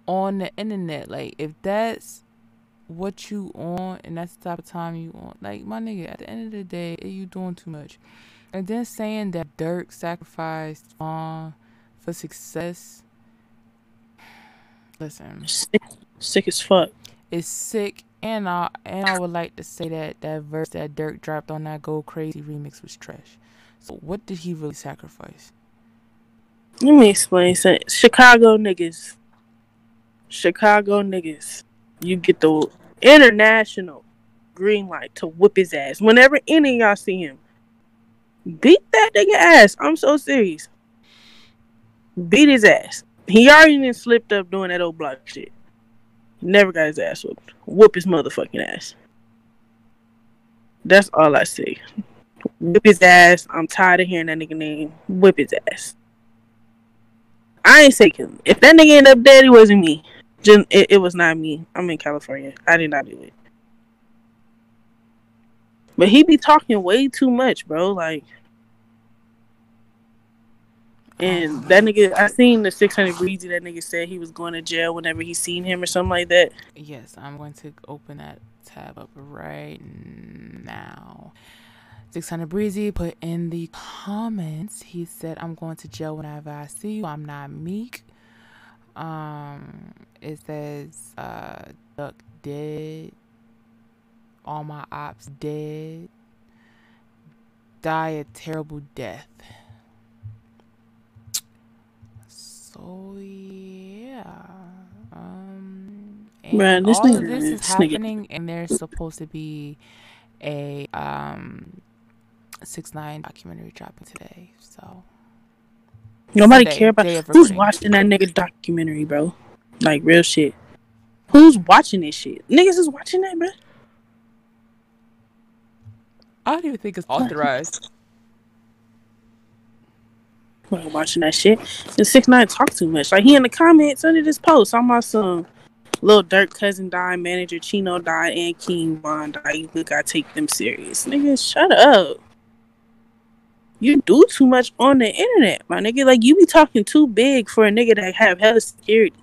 on the internet. Like if that's what you on and that's the type of time you on, like my nigga, at the end of the day, you doing too much. And then saying that Durk sacrificed Von for success. <sighs> Listen, Sick, sick as fuck. it's sick, and I and I would like to say that that verse that Durk dropped on that Go Crazy remix was trash. So what did he really sacrifice? Let me explain. Chicago niggas. Chicago niggas. You get the international green light to whip his ass. Whenever any y'all see him, beat that nigga ass. I'm so serious. Beat his ass. He already slipped up doing that old block shit. Never got his ass whooped. Whoop his motherfucking ass. That's all I say. Whip his ass. I'm tired of hearing that nigga name. Whip his ass. I ain't say him. If that nigga ended up dead, it wasn't me. It, it was not me. I'm in California. I did not do it. But he be talking way too much, bro. Like, and that nigga, I seen the 600 breezy. That nigga said he was going to jail whenever he seen him or something like that. Yes, I'm going to open that tab up right now. 600 Breezy put in the comments. He said, I'm going to jail whenever I see you. I'm not meek. Um, it says, uh, Duck dead. All my ops dead. Die a terrible death. So, yeah. Um, and Bruh, this all nigga- of this is nigga- happening, and there's supposed to be a um six nine documentary dropping today. So Nobody Today, care about who's recording. watching that nigga documentary, bro. Like real shit. Who's watching this shit? Niggas is watching that, bro. I don't even think it's authorized. Like, watching that shit. And six nine talk too much. Like he in the comments under this post, talking about some little Durk cousin died, manager Chino died, and King Von died. You think I take them serious, nigga? Shut up. You do too much on the internet, my nigga. Like you be talking too big for a nigga that have hella security.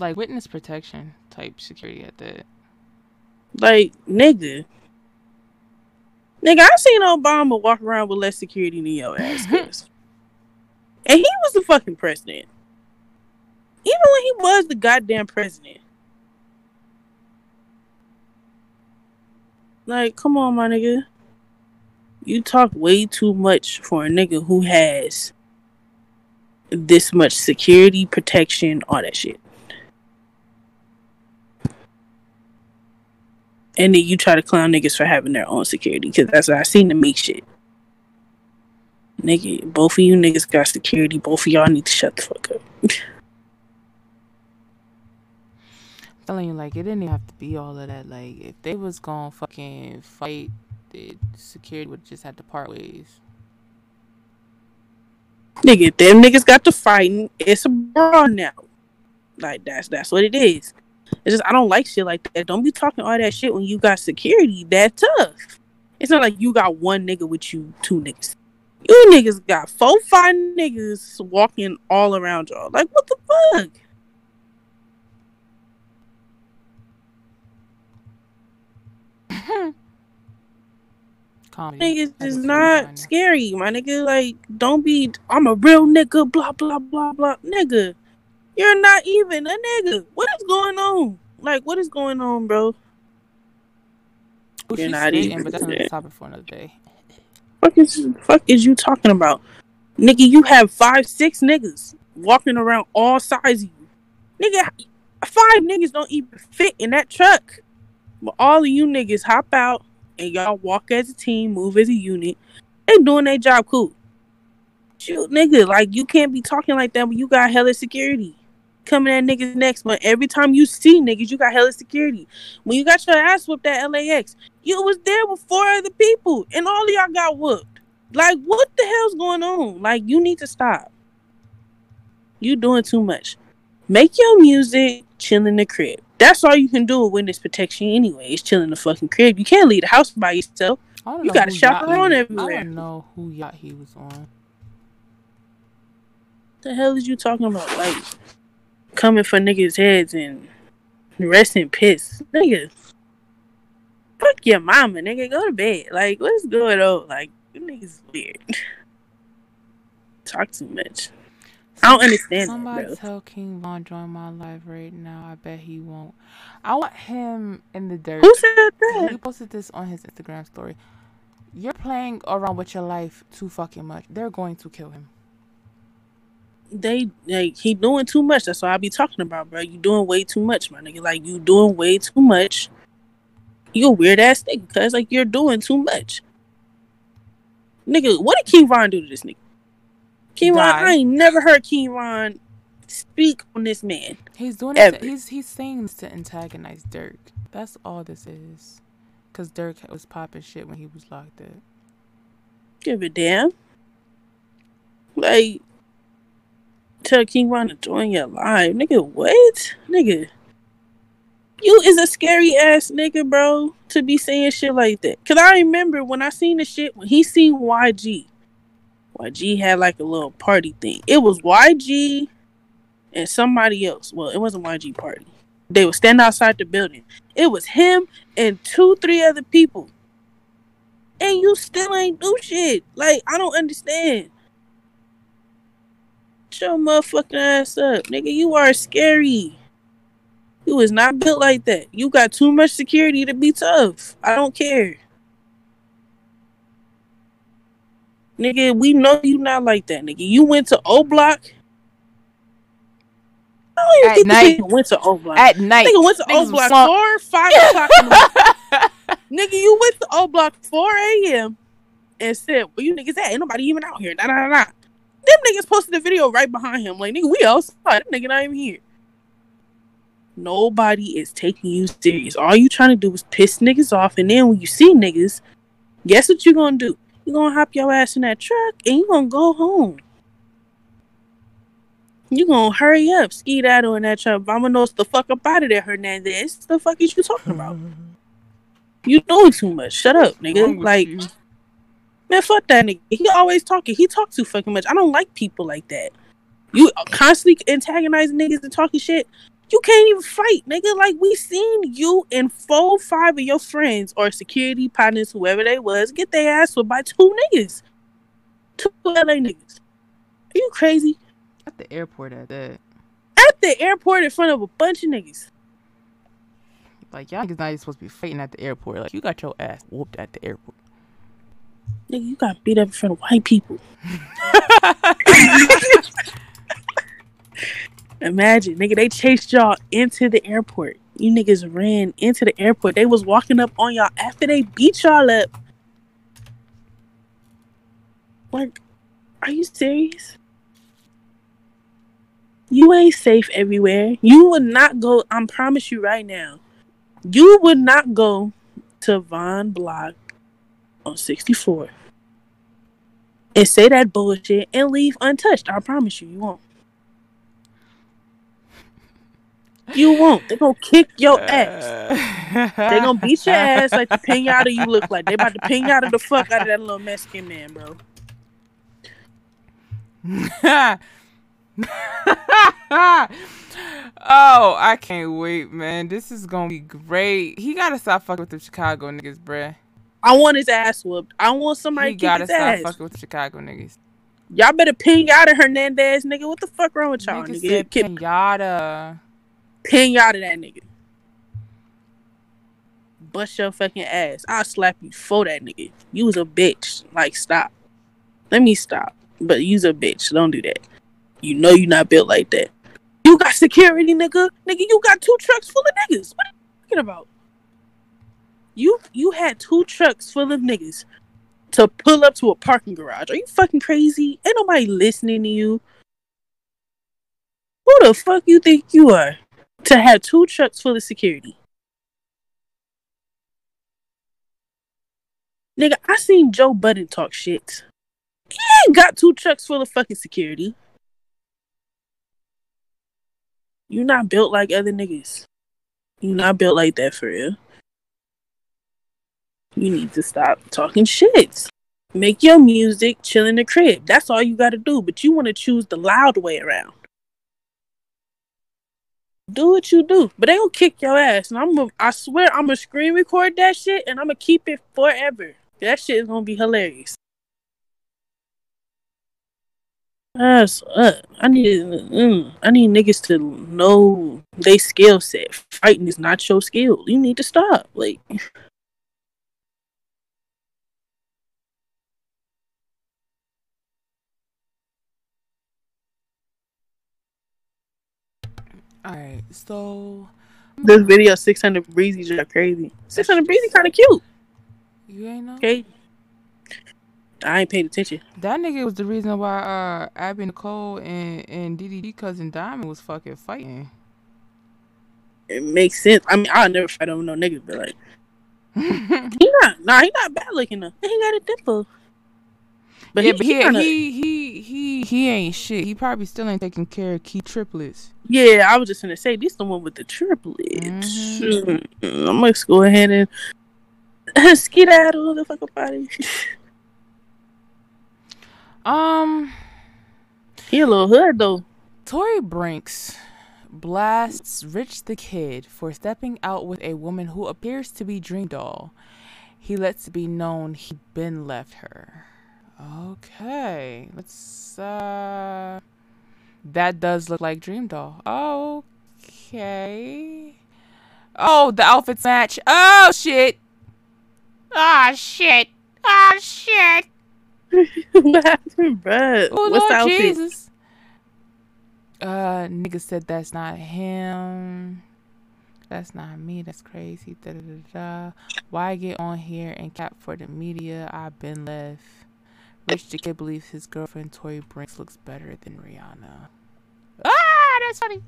like witness protection type security at that. Like nigga. Nigga, I seen Obama walk around with less security than your ass, <laughs> and he was the fucking president. Even when he was the goddamn president. Like, come on, my nigga. You talk way too much for a nigga who has this much security, protection, all that shit. And then you try to clown niggas for having their own security, because that's what I seen the meek shit. Nigga, both of you niggas got security. Both of y'all need to shut the fuck up. I'm telling you, like it didn't have to be all of that. Like if they was gonna fucking fight, the security would just have to part ways. Nigga, them niggas got to fighting. It's a brawl now. Like that's that's what it is. It's just I don't like shit like that. Don't be talking all that shit when you got security that tough. It's not like you got one nigga with you, two niggas. You niggas got four, five niggas walking all around y'all. Like what the fuck? <laughs> Comedy. Niggas is not scary, my nigga. Like, don't be. I'm a real nigga. Blah blah blah blah. Nigga, you're not even a nigga. What is going on? Like, what is going on, bro? Oh, You're she's not spitting, even but that's there. another topic for another day. Fuck is fuck is you talking about, nigga? You have five, six niggas walking around all sides of you, nigga. Five niggas don't even fit in that truck. But all of you niggas hop out and y'all walk as a team, move as a unit. They doing their job cool. Shoot, nigga, like you can't be talking like that when you got hella security coming at niggas next. But every time you see niggas, you got hella security. When you got your ass whooped at LAX, you was there with four other people, and all of y'all got whooped. Like, what the hell's going on? Like, you need to stop. You doing too much. Make your music, chill in the crib. That's all you can do with witness protection anyway. Is chill in the fucking crib. You can't leave the house by yourself. You know gotta who shop yacht he- everywhere. I don't know who yacht he was on. the hell is you talking about? Like coming for niggas' heads and resting piss, nigga. Fuck your mama, nigga. Go to bed. Like, what's going on? Like, you niggas weird. Talk too much. I don't understand Somebody tell King Von join my live right now. I bet he won't. I want him in the dirt. Who said that? He posted this on his Instagram story. You're playing around with your life too fucking much. They're going to kill him. They like he doing too much. That's what I be talking about, bro. You doing way too much, my nigga. Like you doing way too much. You a weird ass nigga, cause like you're doing too much. Nigga, what did King Von do to this nigga? King Von, Die. I ain't never heard King Von speak on this man. He's doing it. Ever. To, he's he's saying this to antagonize Durk. That's all this is. Cause Durk was popping shit when he was locked up. Give a damn. Like, tell King Von to join your live. Nigga, what? Nigga. You is a scary ass nigga, bro, to be saying shit like that. Cause I remember when I seen the shit, when he seen YG. YG had like a little party thing. It was YG and somebody else. Well, it wasn't YG party. They would stand outside the building. It was him and two, three other people and you still ain't do shit. Like, I don't understand. Shut your motherfucking ass up, nigga. You are scary. You is not built like that. You got too much security to be tough. I don't care. Nigga, we know you not like that, nigga. You went to O Block. I don't even At think night. nigga went to O Block. At night. Nigga went to Niggas O Block slump- four, five o'clock in the morning. <laughs> Nigga, you went to O Block 4 a.m. and said, Where you niggas at? Ain't nobody even out here. Nah, nah, nah. Them niggas posted a video right behind him. Like, nigga, we outside. That nigga not even here. Nobody is taking you serious. All you trying to do is piss niggas off. And then when you see niggas, guess what you gonna do? You gonna hop your ass in that truck and you gonna go home. You gonna hurry up, ski skedaddle in that truck. Vamonos the fuck up out of there, Hernandez. The fuck is you talking about? You doing too much. Shut up, nigga. Like, man, fuck that nigga. He always talking. He talks too fucking much. I don't like people like that. You constantly antagonizing niggas and talking shit. You can't even fight, nigga. Like we seen you and four, five of your friends or security partners, whoever they was, get their ass whipped by two niggas, two LA niggas. Are you crazy? At the airport at that. At the airport in front of a bunch of niggas. Like y'all niggas not even supposed to be fighting at the airport. Like you got your ass whooped at the airport. Nigga, you got beat up in front of white people. <laughs> <laughs> Imagine, nigga, they chased y'all into the airport. You niggas ran into the airport. They was walking up on y'all after they beat y'all up. Like, are you serious? You ain't safe everywhere. You would not go, I promise you right now, you would not go to Von Block on 64 and say that bullshit and leave untouched. I promise you, you won't. You won't. They're gonna kick your ass. They're gonna <laughs> beat your ass like the pinata you look like. They about to pinata the fuck out of that little Mexican man, bro. <laughs> oh, I can't wait, man. This is gonna be great. He gotta stop fucking with the Chicago niggas, bruh. I want his ass whooped. I want somebody He to gotta stop ass. fucking with the Chicago niggas. Y'all better ping out of Hernandez, nigga. What the fuck wrong with y'all, Nigga nigga? pinata. Ping out of that nigga. Bust your fucking ass. I'll slap you for that nigga. You was a bitch. Like, stop. Let me stop. But you's a bitch. Don't do that. You know you not built like that. You got security, nigga. Nigga, you got two trucks full of niggas. What are you talking about? You you had two trucks full of niggas to pull up to a parking garage. Are you fucking crazy? Ain't nobody listening to you. Who the fuck you think you are to have two trucks full of security? Nigga, I seen Joe Budden talk shit. He ain't got two trucks full of fucking security. You not built like other niggas. You're not built like that for real. You need to stop talking shit. Make your music, chill in the crib. That's all you got to do. But you want to choose the loud way around. Do what you do, but they gonna kick your ass. And I'm, I swear, I'm gonna screen record that shit, and I'm gonna keep it forever. That shit is gonna be hilarious. That's up. I need, mm, I need niggas to know they skill set. Fighting is not your skill. You need to stop. Like. All right, so This video, 600 Breezy, are crazy. 600 Breezy kind of cute. you ain't know. Okay. I ain't paid attention. That nigga was the reason why uh Abby Nicole and and DDD cousin Diamond was fucking fighting. It makes sense. I mean, I'll never fight over no nigga, but like, <laughs> he not, nah, he not bad looking though. He got a dimple. But yeah, he- but he he, kinda- he he he he ain't shit. He probably still ain't taking care of key triplets. Yeah, I was just gonna say this the one with the triplets. Mm, I'm gonna go ahead and skedaddle the fuck up out of here. <laughs> Um, he a little hood though. Tori Brixx blasts Rich the Kid for stepping out with a woman who appears to be Dream Doll. He lets it be known he been left her. Okay, let's uh that does look like Dream Doll. Okay. Oh, the outfits match. Oh shit. Ah shit. Ah shit. <laughs> what happened, bruh? Oh What's Lord? Jesus. Uh, nigga said that's not him. That's not me. That's crazy. Da da da da. Why get on here and cap for the media? I've been left. Rich kid believes his girlfriend Tori Brixx looks better than Rihanna. Ah, that's funny.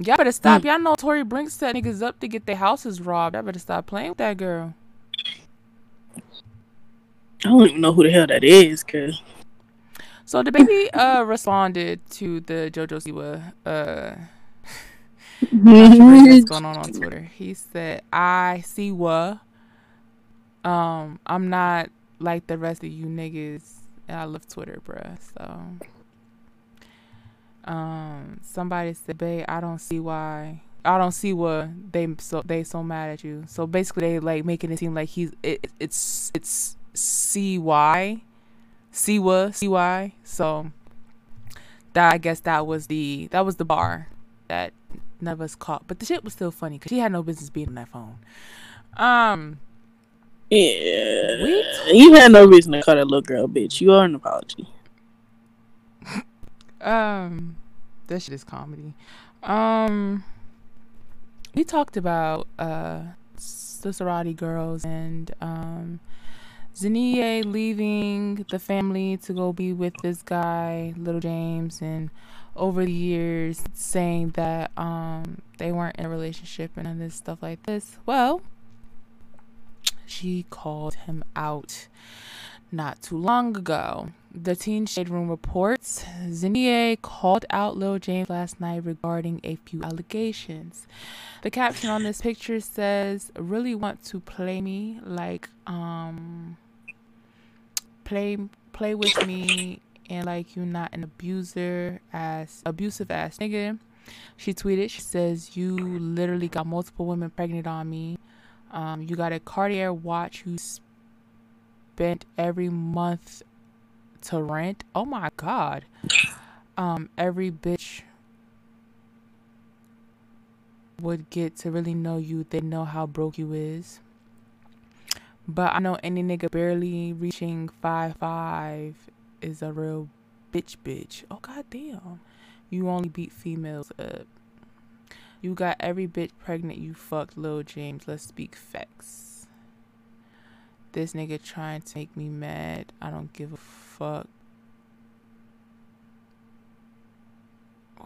Y'all better stop. Y'all know Tori Brixx set niggas up to get their houses robbed. Y'all better stop playing with that girl. I don't even know who the hell that is, cause So DaBaby uh responded to the JoJo Siwa uh that's going on on Twitter. He said, "I see what. Um, I'm not like the rest of you niggas, and I love Twitter, bruh. So, um, somebody said, babe, I don't see why." I don't see what they so they so mad at you. So basically, they like making it seem like he's it, it's it's cy Siwa, CY. So that I guess that was the that was the bar that none of us caught. But the shit was still funny because she had no business being on that phone. Um, yeah, you had no reason to call that little girl bitch. You are an apology. um, that shit is comedy. Um, we talked about uh the sorority girls and um Zania leaving the family to go be with this guy, Little James, and over the years saying that um they weren't in a relationship and all this stuff like this. Well, she called him out not too long ago. The Teen Shade Room reports Zinier called out Lil James last night regarding a few allegations. The caption on this picture says, "Really want to play me like um play play with me and like you're not an abuser ass abusive ass nigga." She tweeted, she says, "You literally got multiple women pregnant on me. Um, you got a Cartier watch you spent every month to rent. Oh my god. Um, every bitch would get to really know you, they know how broke you is. But I know any nigga barely reaching five five is a real bitch bitch. Oh god damn. You only beat females up. You got every bitch pregnant you fucked Lil James. Let's speak facts. This nigga trying to make me mad. I don't give a fuck.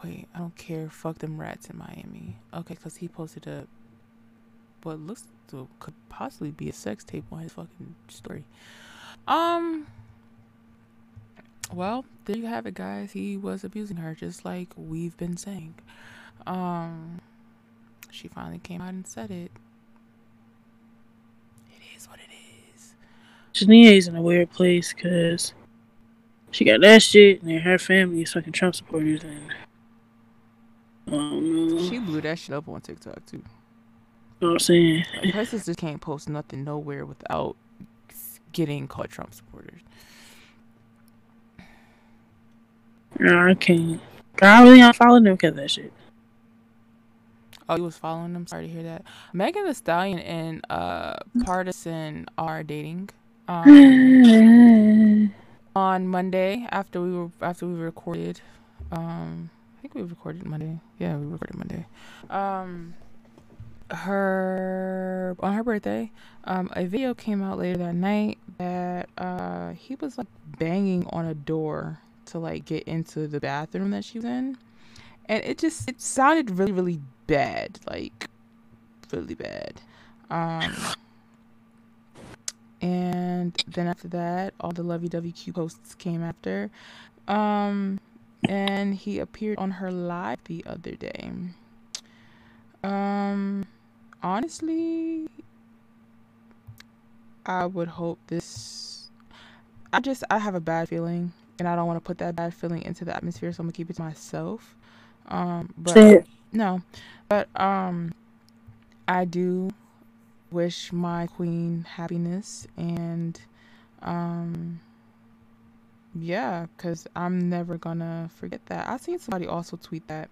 Wait, I don't care. Fuck them rats in Miami. Okay, because he posted a what looks to could possibly be a sex tape on his fucking story. Um. Well, there you have it, guys. He was abusing her, just like we've been saying. Um. She finally came out and said it. It is what it is. Shania's in a weird place because she got that shit, and then her family is fucking Trump supporters, and um, She blew that shit up on TikTok too. you know what I'm saying? Like, her sister can't post nothing nowhere without getting called Trump supporters. No, I can't. I really unfollowed them because of that shit. Oh, you was following them. Sorry to hear that. Megan Thee Stallion and uh Pardison are dating. Um, <laughs> on Monday after we were after we recorded. Um, I think we recorded Monday. Yeah, we recorded Monday. Um, her on her birthday, um, a video came out later that night that uh he was like banging on a door to like get into the bathroom that she was in, and it just it sounded really really bad, like really bad. Um. And then after that, all the lovey dovey cute posts came after. Um, and he appeared on her live the other day. Um, honestly, I would hope this. I just I have a bad feeling, and I don't want to put that bad feeling into the atmosphere, so I'm gonna keep it to myself. Um, but. No, but um, I do wish my queen happiness and um yeah because i'm never gonna forget that. I seen somebody also tweet that.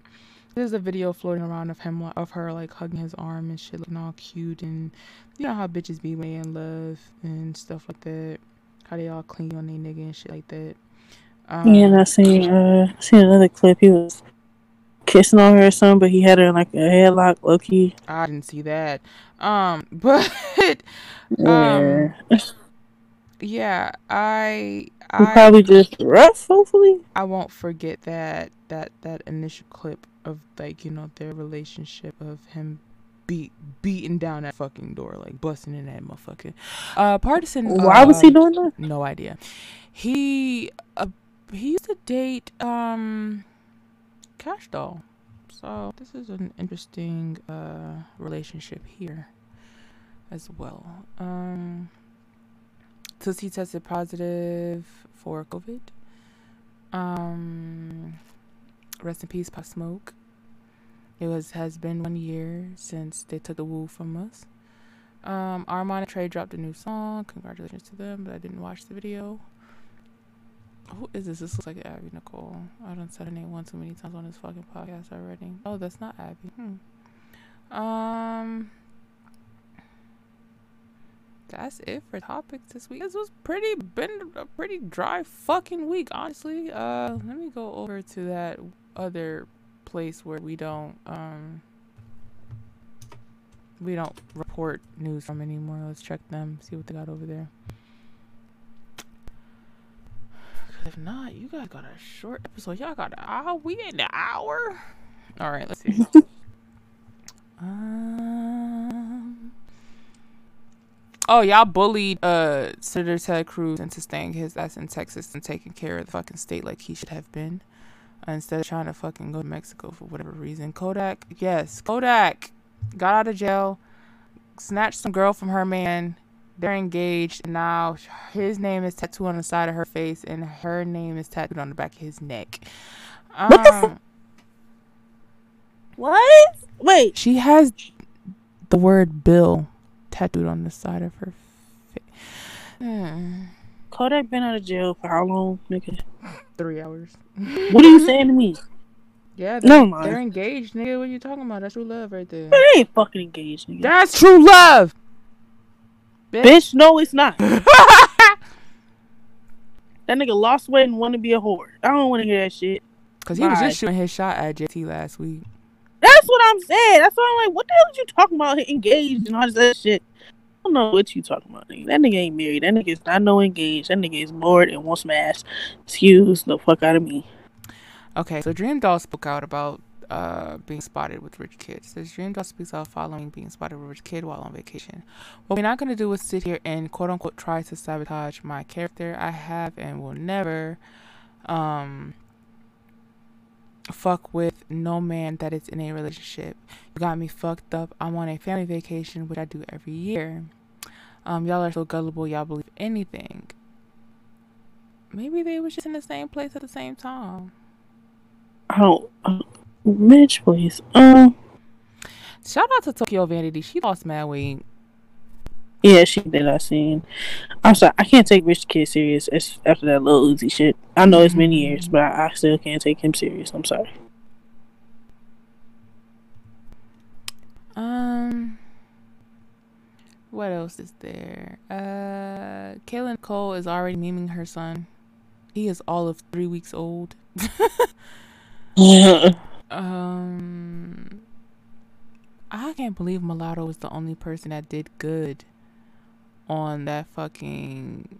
There's a video floating around of him of her like hugging his arm and shit looking all cute and you know how bitches be they in love and stuff like that. How they all clingy on their nigga and shit like that. Um, yeah, and I seen uh I seen another clip. He was kissing on her or something, but he had her in like a headlock, low key. I didn't see that. Um, <laughs> but Yeah. um, yeah, I I probably just rough, hopefully. I won't forget that that that initial clip of like you know their relationship of him beat beating down that fucking door like busting in that motherfucker. Uh, Pardison. Why was he um, doing that? No idea. He uh, he used to date um Cash Doll. So this is an interesting uh relationship here as well. Um since he tested positive for COVID. Um rest in peace, Pop Smoke. It was has been one year since they took the woo from us. Um Armon and Trey dropped a new song. Congratulations to them, but I didn't watch the video. Who is this? This looks like Abby Nicole. I done said her name one too many times on this fucking podcast already. Oh, that's not Abby. Hmm. Um, that's it for topics this week. This was pretty been a pretty dry fucking week, honestly. Uh, let me go over to that other place where we don't um we don't report news from anymore. Let's check them, see what they got over there. 'Cause if not, you guys got a short episode. Y'all got an hour. We in an hour. All right, let's see. <laughs> um. Oh, y'all bullied uh Senator Ted Cruz into staying his ass in Texas and taking care of the fucking state like he should have been, uh, instead of trying to fucking go to Mexico for whatever reason. Kodak, yes, Kodak got out of jail, snatched some girl from her man. They're engaged, and now his name is tattooed on the side of her face, and her name is tattooed on the back of his neck. What the Um, What? Wait. She has the word Bill tattooed on the side of her face. Kodak been out of jail for how long, nigga? Three hours. What are you saying to me? <laughs> Yeah, they're, Never mind. they're engaged, nigga. What are you talking about? That's true love right there. They ain't fucking engaged, nigga. That's true love. Bitch, no, it's not. <laughs> that nigga lost weight and want to be a whore. I don't want to hear that shit. Cause he was just shooting his shot at JT last week. That's what I'm saying. That's why I'm like, what the hell are you talking about? Engaged and all that shit. I don't know what you talking about, nigga. That nigga ain't married. That nigga is not no engaged. That nigga is bored and wants smash. Excuse the fuck out of me. Okay, so DreamDoll spoke out about uh being spotted with rich kids. Says DreamDoll speaks out following being spotted with rich kid while on vacation. What we're not gonna do is sit here and quote unquote try to sabotage my character. I have and will never um fuck with no man that is in a relationship. You got me fucked up. I'm on a family vacation, which I do every year. Um, y'all are so gullible. Y'all believe anything. Maybe they was just in the same place at the same time. Oh, uh, Mitch, please. Um, Shout out to Tokyo Vanity. She lost mad weight. yeah, she did. I seen. I'm sorry, I can't take Rich Kid serious as- after that little Uzi shit. I know it's been years, but I, I still can't take him serious. I'm sorry. Um, what else is there? Uh, Kaylin Cole is already memeing her son. He is all of three weeks old. <laughs> <laughs> um, I can't believe Mulatto was the only person that did good on that fucking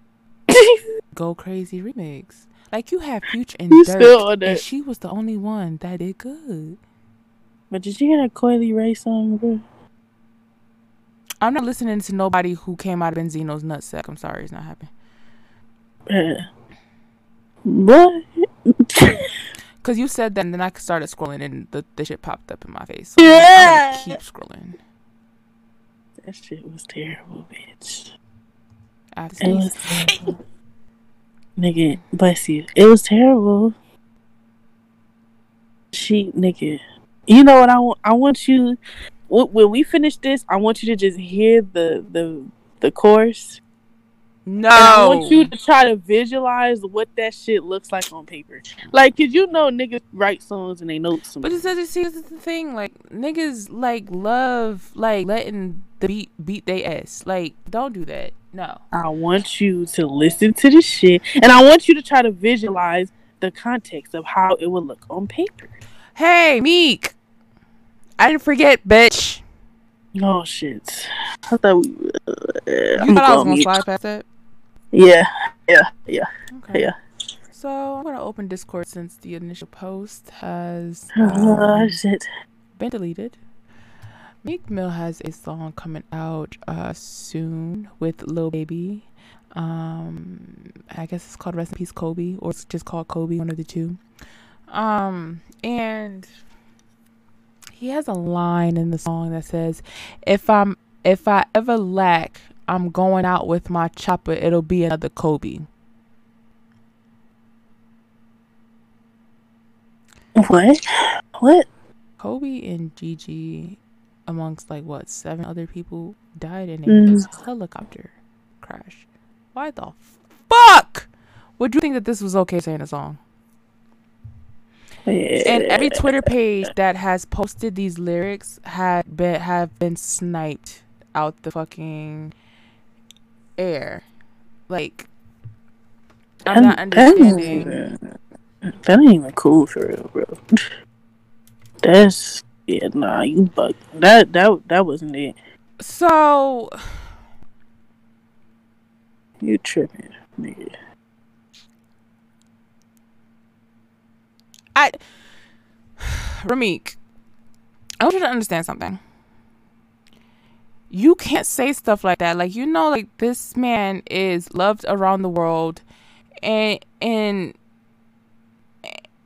<laughs> Go Crazy remix. Like you have Future and You Durk, still on and she was the only one that did good. But did you hear that Coi Leray song, bro? I'm not listening to nobody who came out of Benzino's nutsack. I'm sorry, it's not happening. Bruh. <laughs> What? Cause you said that, and then I started scrolling, and the, the shit popped up in my face. So Yeah. Keep scrolling. That shit was terrible, bitch. I It was terrible. nigga, bless you. It was terrible. She, nigga. You know what I want? I want you. When we finish this, I want you to just hear the the the chorus. No. And I want you to try to visualize what that shit looks like on paper. Like, cause you know niggas write songs and they notes. But it says, see, this is the thing. Like niggas like love like letting the beat beat they ass. Like don't do that. No. I want you to listen to the shit, and I want you to try to visualize the context of how it would look on paper. Hey, Meek. I didn't forget, bitch. Oh shit! I thought we. Uh, You I'm thought I was going gonna mute. slide past that? Yeah, yeah, yeah, Okay. yeah. So I'm gonna open Discord since the initial post has <sighs> um, been deleted. Meek Mill has a song coming out uh, soon with Lil Baby. Um, I guess it's called Rest in Peace Kobe, or it's just called Kobe, one of the two. Um, and he has a line in the song that says, "If I'm if I ever lack, I'm going out with my chopper. It'll be another Kobe." What? What? Kobe and Gigi, amongst like what seven other people, died in a Mm. helicopter crash. Why the fuck would you think that this was okay saying a song? And every Twitter page that has posted these lyrics had been have been sniped out the fucking air. Like I'm not That- that ain't understanding. even- That ain't even cool for real, bro. That's yeah, nah, you bug. That that that wasn't it. So You tripping, nigga. I <sighs> Rihmeek, I want you to understand something. You can't say stuff like that. Like you know, like this man is loved around the world, and and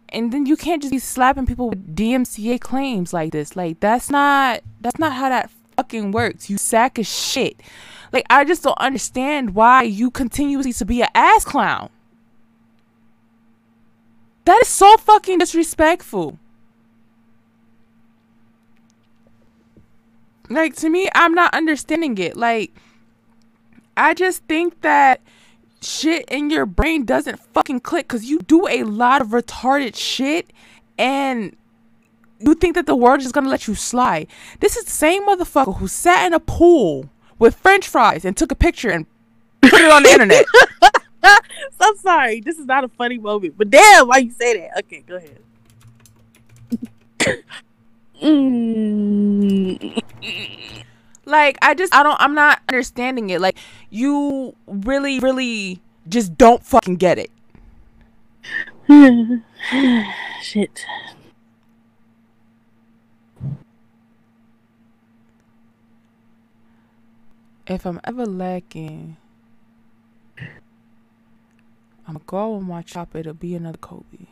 and then you can't just be slapping people with DMCA claims like this. Like that's not that's not how that fucking works. You sack of shit. Like I just don't understand why you continuously to be an ass clown. That is so fucking disrespectful. Like to me, I'm not understanding it. Like I just think that shit in your brain doesn't fucking click cuz you do a lot of retarded shit and you think that the world is gonna let you slide. This is the same motherfucker who sat in a pool with french fries and took a picture and put it on the internet. <laughs> I'm sorry. This is not a funny moment, but damn, why you say that? Okay, go ahead. Mm. Like I just I don't I'm not understanding it. Like you really really just don't fucking get it. <sighs> Shit. If I'm ever lacking, I'm gonna go and watch chopper. It'll be another Kobe.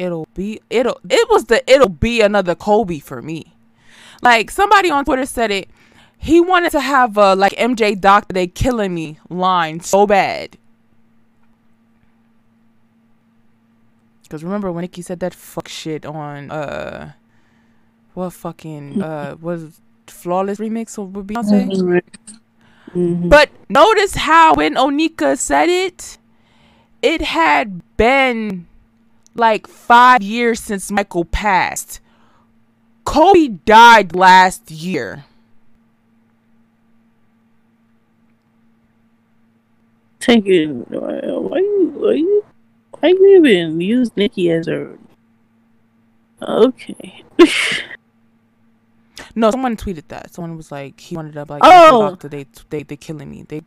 It'll be it'll it was the it'll be another Kobe for me. Like somebody on Twitter said it. He wanted to have a like MJ Doctor they killing me line so bad. Cause remember when Nicki said that fuck shit on uh what fucking uh was flawless remix with Beyonce? Mm-hmm. But notice how when Onika said it, it had been like five years since Michael passed. Kobe died last year. Take it. Why you? Why you? Why you even use Nicki as a? Okay. <laughs> No, someone tweeted that. Someone was like, he wanted to like, Oh! they they they killing me. They,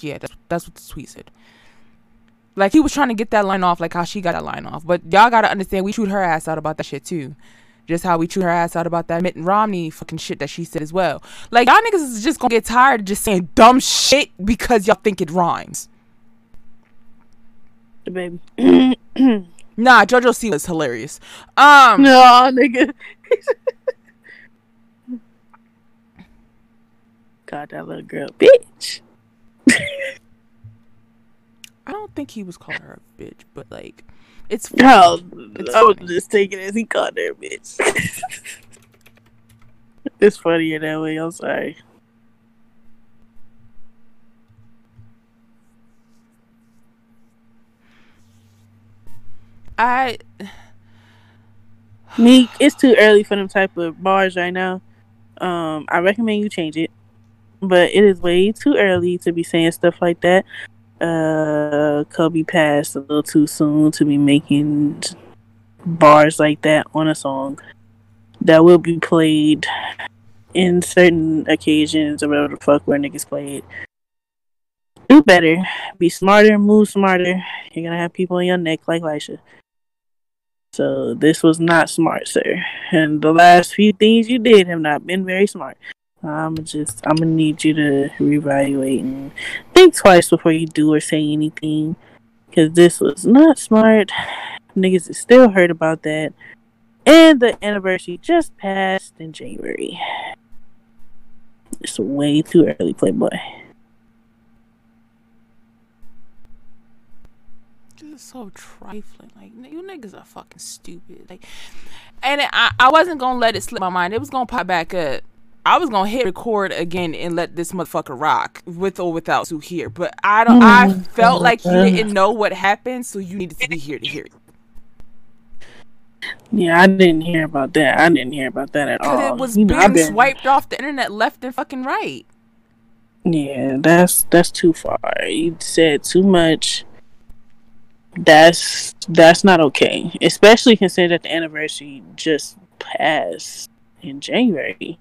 yeah, that's that's what the tweet said. Like he was trying to get that line off, like how she got that line off. But y'all gotta understand, we chewed her ass out about that shit too. Just how we chewed her ass out about that Mitt Romney fucking shit that she said as well. Like y'all niggas is just gonna get tired of just saying dumb shit because y'all think it rhymes. DaBaby. <clears throat> Nah, JoJo C was hilarious. Um, no, nigga. <laughs> God, that little girl, bitch. <laughs> I don't think he was calling her a bitch, but like, it's No, It's I was funny. just taking it as he called her a bitch. <laughs> it's funnier that way. I'm sorry. I <sighs> Meek, it's too early for them type of bars right now. Um, I recommend you change it, but it is way too early to be saying stuff like that. Uh, Kobe passed a little too soon to be making bars like that on a song that will be played in certain occasions or whatever the fuck where niggas play it. Do better, be smarter, move smarter. You're gonna have people on your neck like Lisha. So this was not smart, sir. And the last few things you did have not been very smart. I'm just I'm gonna need you to reevaluate and think twice before you do or say anything. Cause this was not smart. Niggas is still hurt about that. And the anniversary just passed in January. It's way too early, Playboy. This is so trifling. Like you niggas are fucking stupid. Like, and I I wasn't gonna let it slip my mind. It was gonna pop back up. I was gonna hit record again and let this motherfucker rock with or without Sue here. But I don't. I Mm. felt like you Uh. didn't know what happened, so you needed to be here to hear it. Yeah, I didn't hear about that. I didn't hear about that at all. it was You know, being been- swiped off the internet left and fucking right. Yeah, that's that's too far. You said too much. That's that's not okay. Especially considering that the anniversary just passed in January.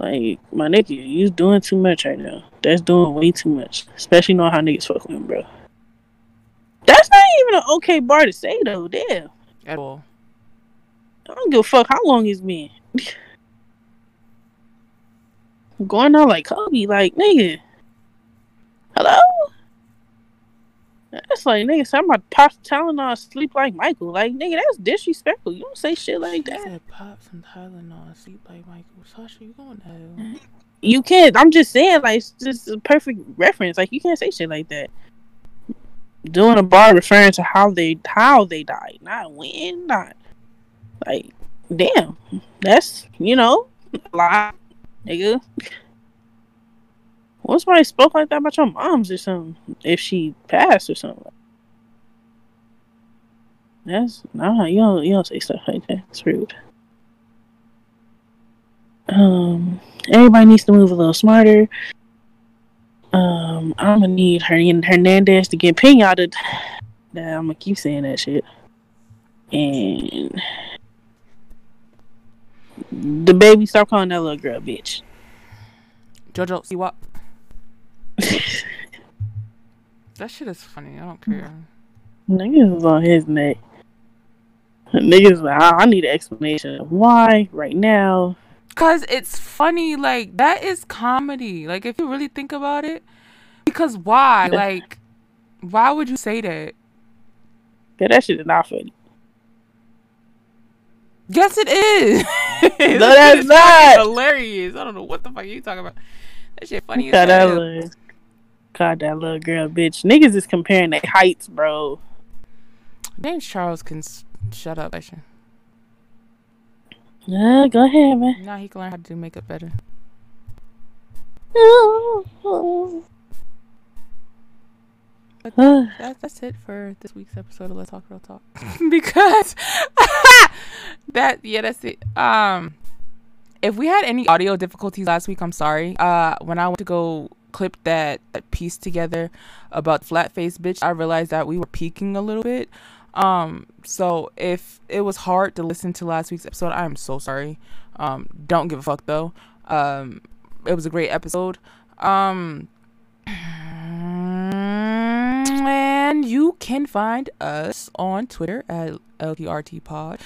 Like my nigga, you doing too much right now. That's doing way too much. Especially knowing how niggas fuck with him, bro. That's not even an okay bar to say though. Damn. At all. I don't give a fuck how long it's been. <laughs> Going out like Kobe, like nigga. Hello? That's like nigga, say I'm about to pop Tylenol sleep like Michael. Like nigga, that's disrespectful. You don't say shit like that. said pop some Tylenol, sleep like Michael. Sasha, you gonna know? You can't. I'm just saying, like it's just a perfect reference. Like you can't say shit like that. Doing a bar referring to how they how they died, not when, not like damn. That's you know a lot, nigga. What somebody spoke like that about your mom's or something? If she passed or something. That's nah. You don't you don't say stuff like that. It's rude. Um, everybody needs to move a little smarter. Um, I'm gonna need her Hernandez to get pinata. Nah, I'm gonna keep saying that shit. And DaBaby, stop calling that little girl bitch. Jojo, see what? That shit is funny. I don't care. Niggas is on his neck. Niggas, like, I, I need an explanation of why right now. Cause it's funny, like that is comedy. Like if you really think about it, because why? Like, why would you say that? Yeah, that shit is not funny. Yes, it is. No, that's <laughs> shit is fucking not. hilarious. I don't know what the fuck you talking about. That shit funny as God, that hell. God, that little girl, bitch. Niggas is comparing their heights, bro. James Charles can s- shut up, actually. Yeah, go ahead, man. Now he can learn how to do makeup better. But <sighs> that, that's it for this week's episode of Let's Talk Real Talk. <laughs> because <laughs> that yeah, that's it. Um if we had any audio difficulties last week, I'm sorry. Uh when I went to go clip that, piece together about flat face bitch, I realized that we were peaking a little bit. Um so if it was hard to listen to last week's episode, I am so sorry. Um don't give a fuck though. Um it was a great episode. Um and you can find us on Twitter at LTRT Pod.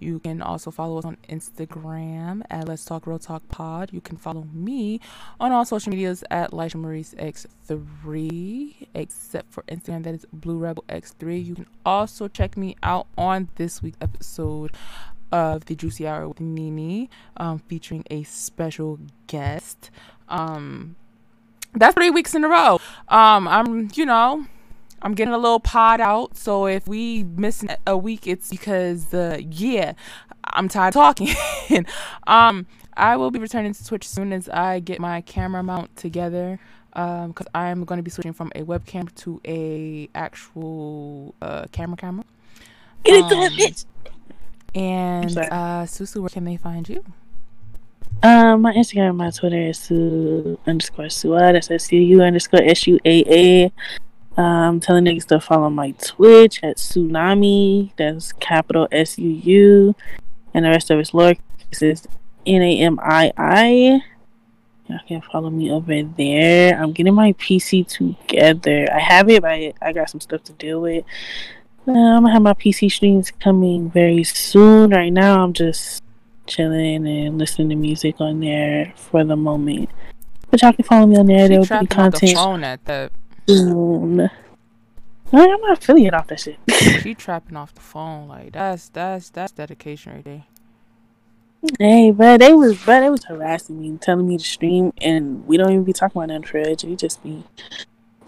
You can also follow us on Instagram at Let's Talk Real Talk Pod. You can follow me on all social medias at Lisha Maurice X3, except for Instagram, that is Blue Rebel X3. You can also check me out on this week's episode of the Juicy Hour with Nini, um, featuring a special guest. Um, that's three weeks in a row. Um, I'm, you know, I'm getting a little pod out. So if we miss a week, it's because, uh, yeah, I'm tired of talking. <laughs> um, I will be returning to Twitch as soon as I get my camera mount together. Um, because I'm going to be switching from a webcam to a actual uh camera camera. Get it, Um, bitch. And uh, Susu, where can they find you? Um, my Instagram, and my Twitter is Su underscore Sua. That's S U U underscore S U A A. Um, telling niggas to follow my Twitch at Suunamii. That's capital S U U, and the rest of it's lowercase is N A M I I. Y'all can follow me over there. I'm getting my PC together. I have it, but I, I got some stuff to deal with. Uh, I'm gonna have my PC streams coming very soon. Right now, I'm just chilling and listening to music on there for the moment. But y'all can follow me on there. She There'll be off the content phone at that. Soon. No, I'm not affiliate off that shit. <laughs> she trapping off the phone. Like that's that's that's dedication right there. hey, but they was but they was harassing me, and telling me to stream, and we don't even be talking about nothing for edge. We just be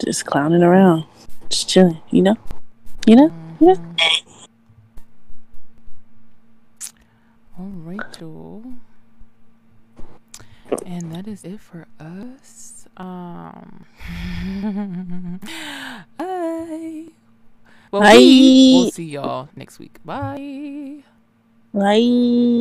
just clowning around, just chilling. You know, you know, you know. Mm-hmm. All right, Joel. And that is it for us. Um. <laughs> Bye. Well, we Bye. will see y'all next week. Bye. Bye.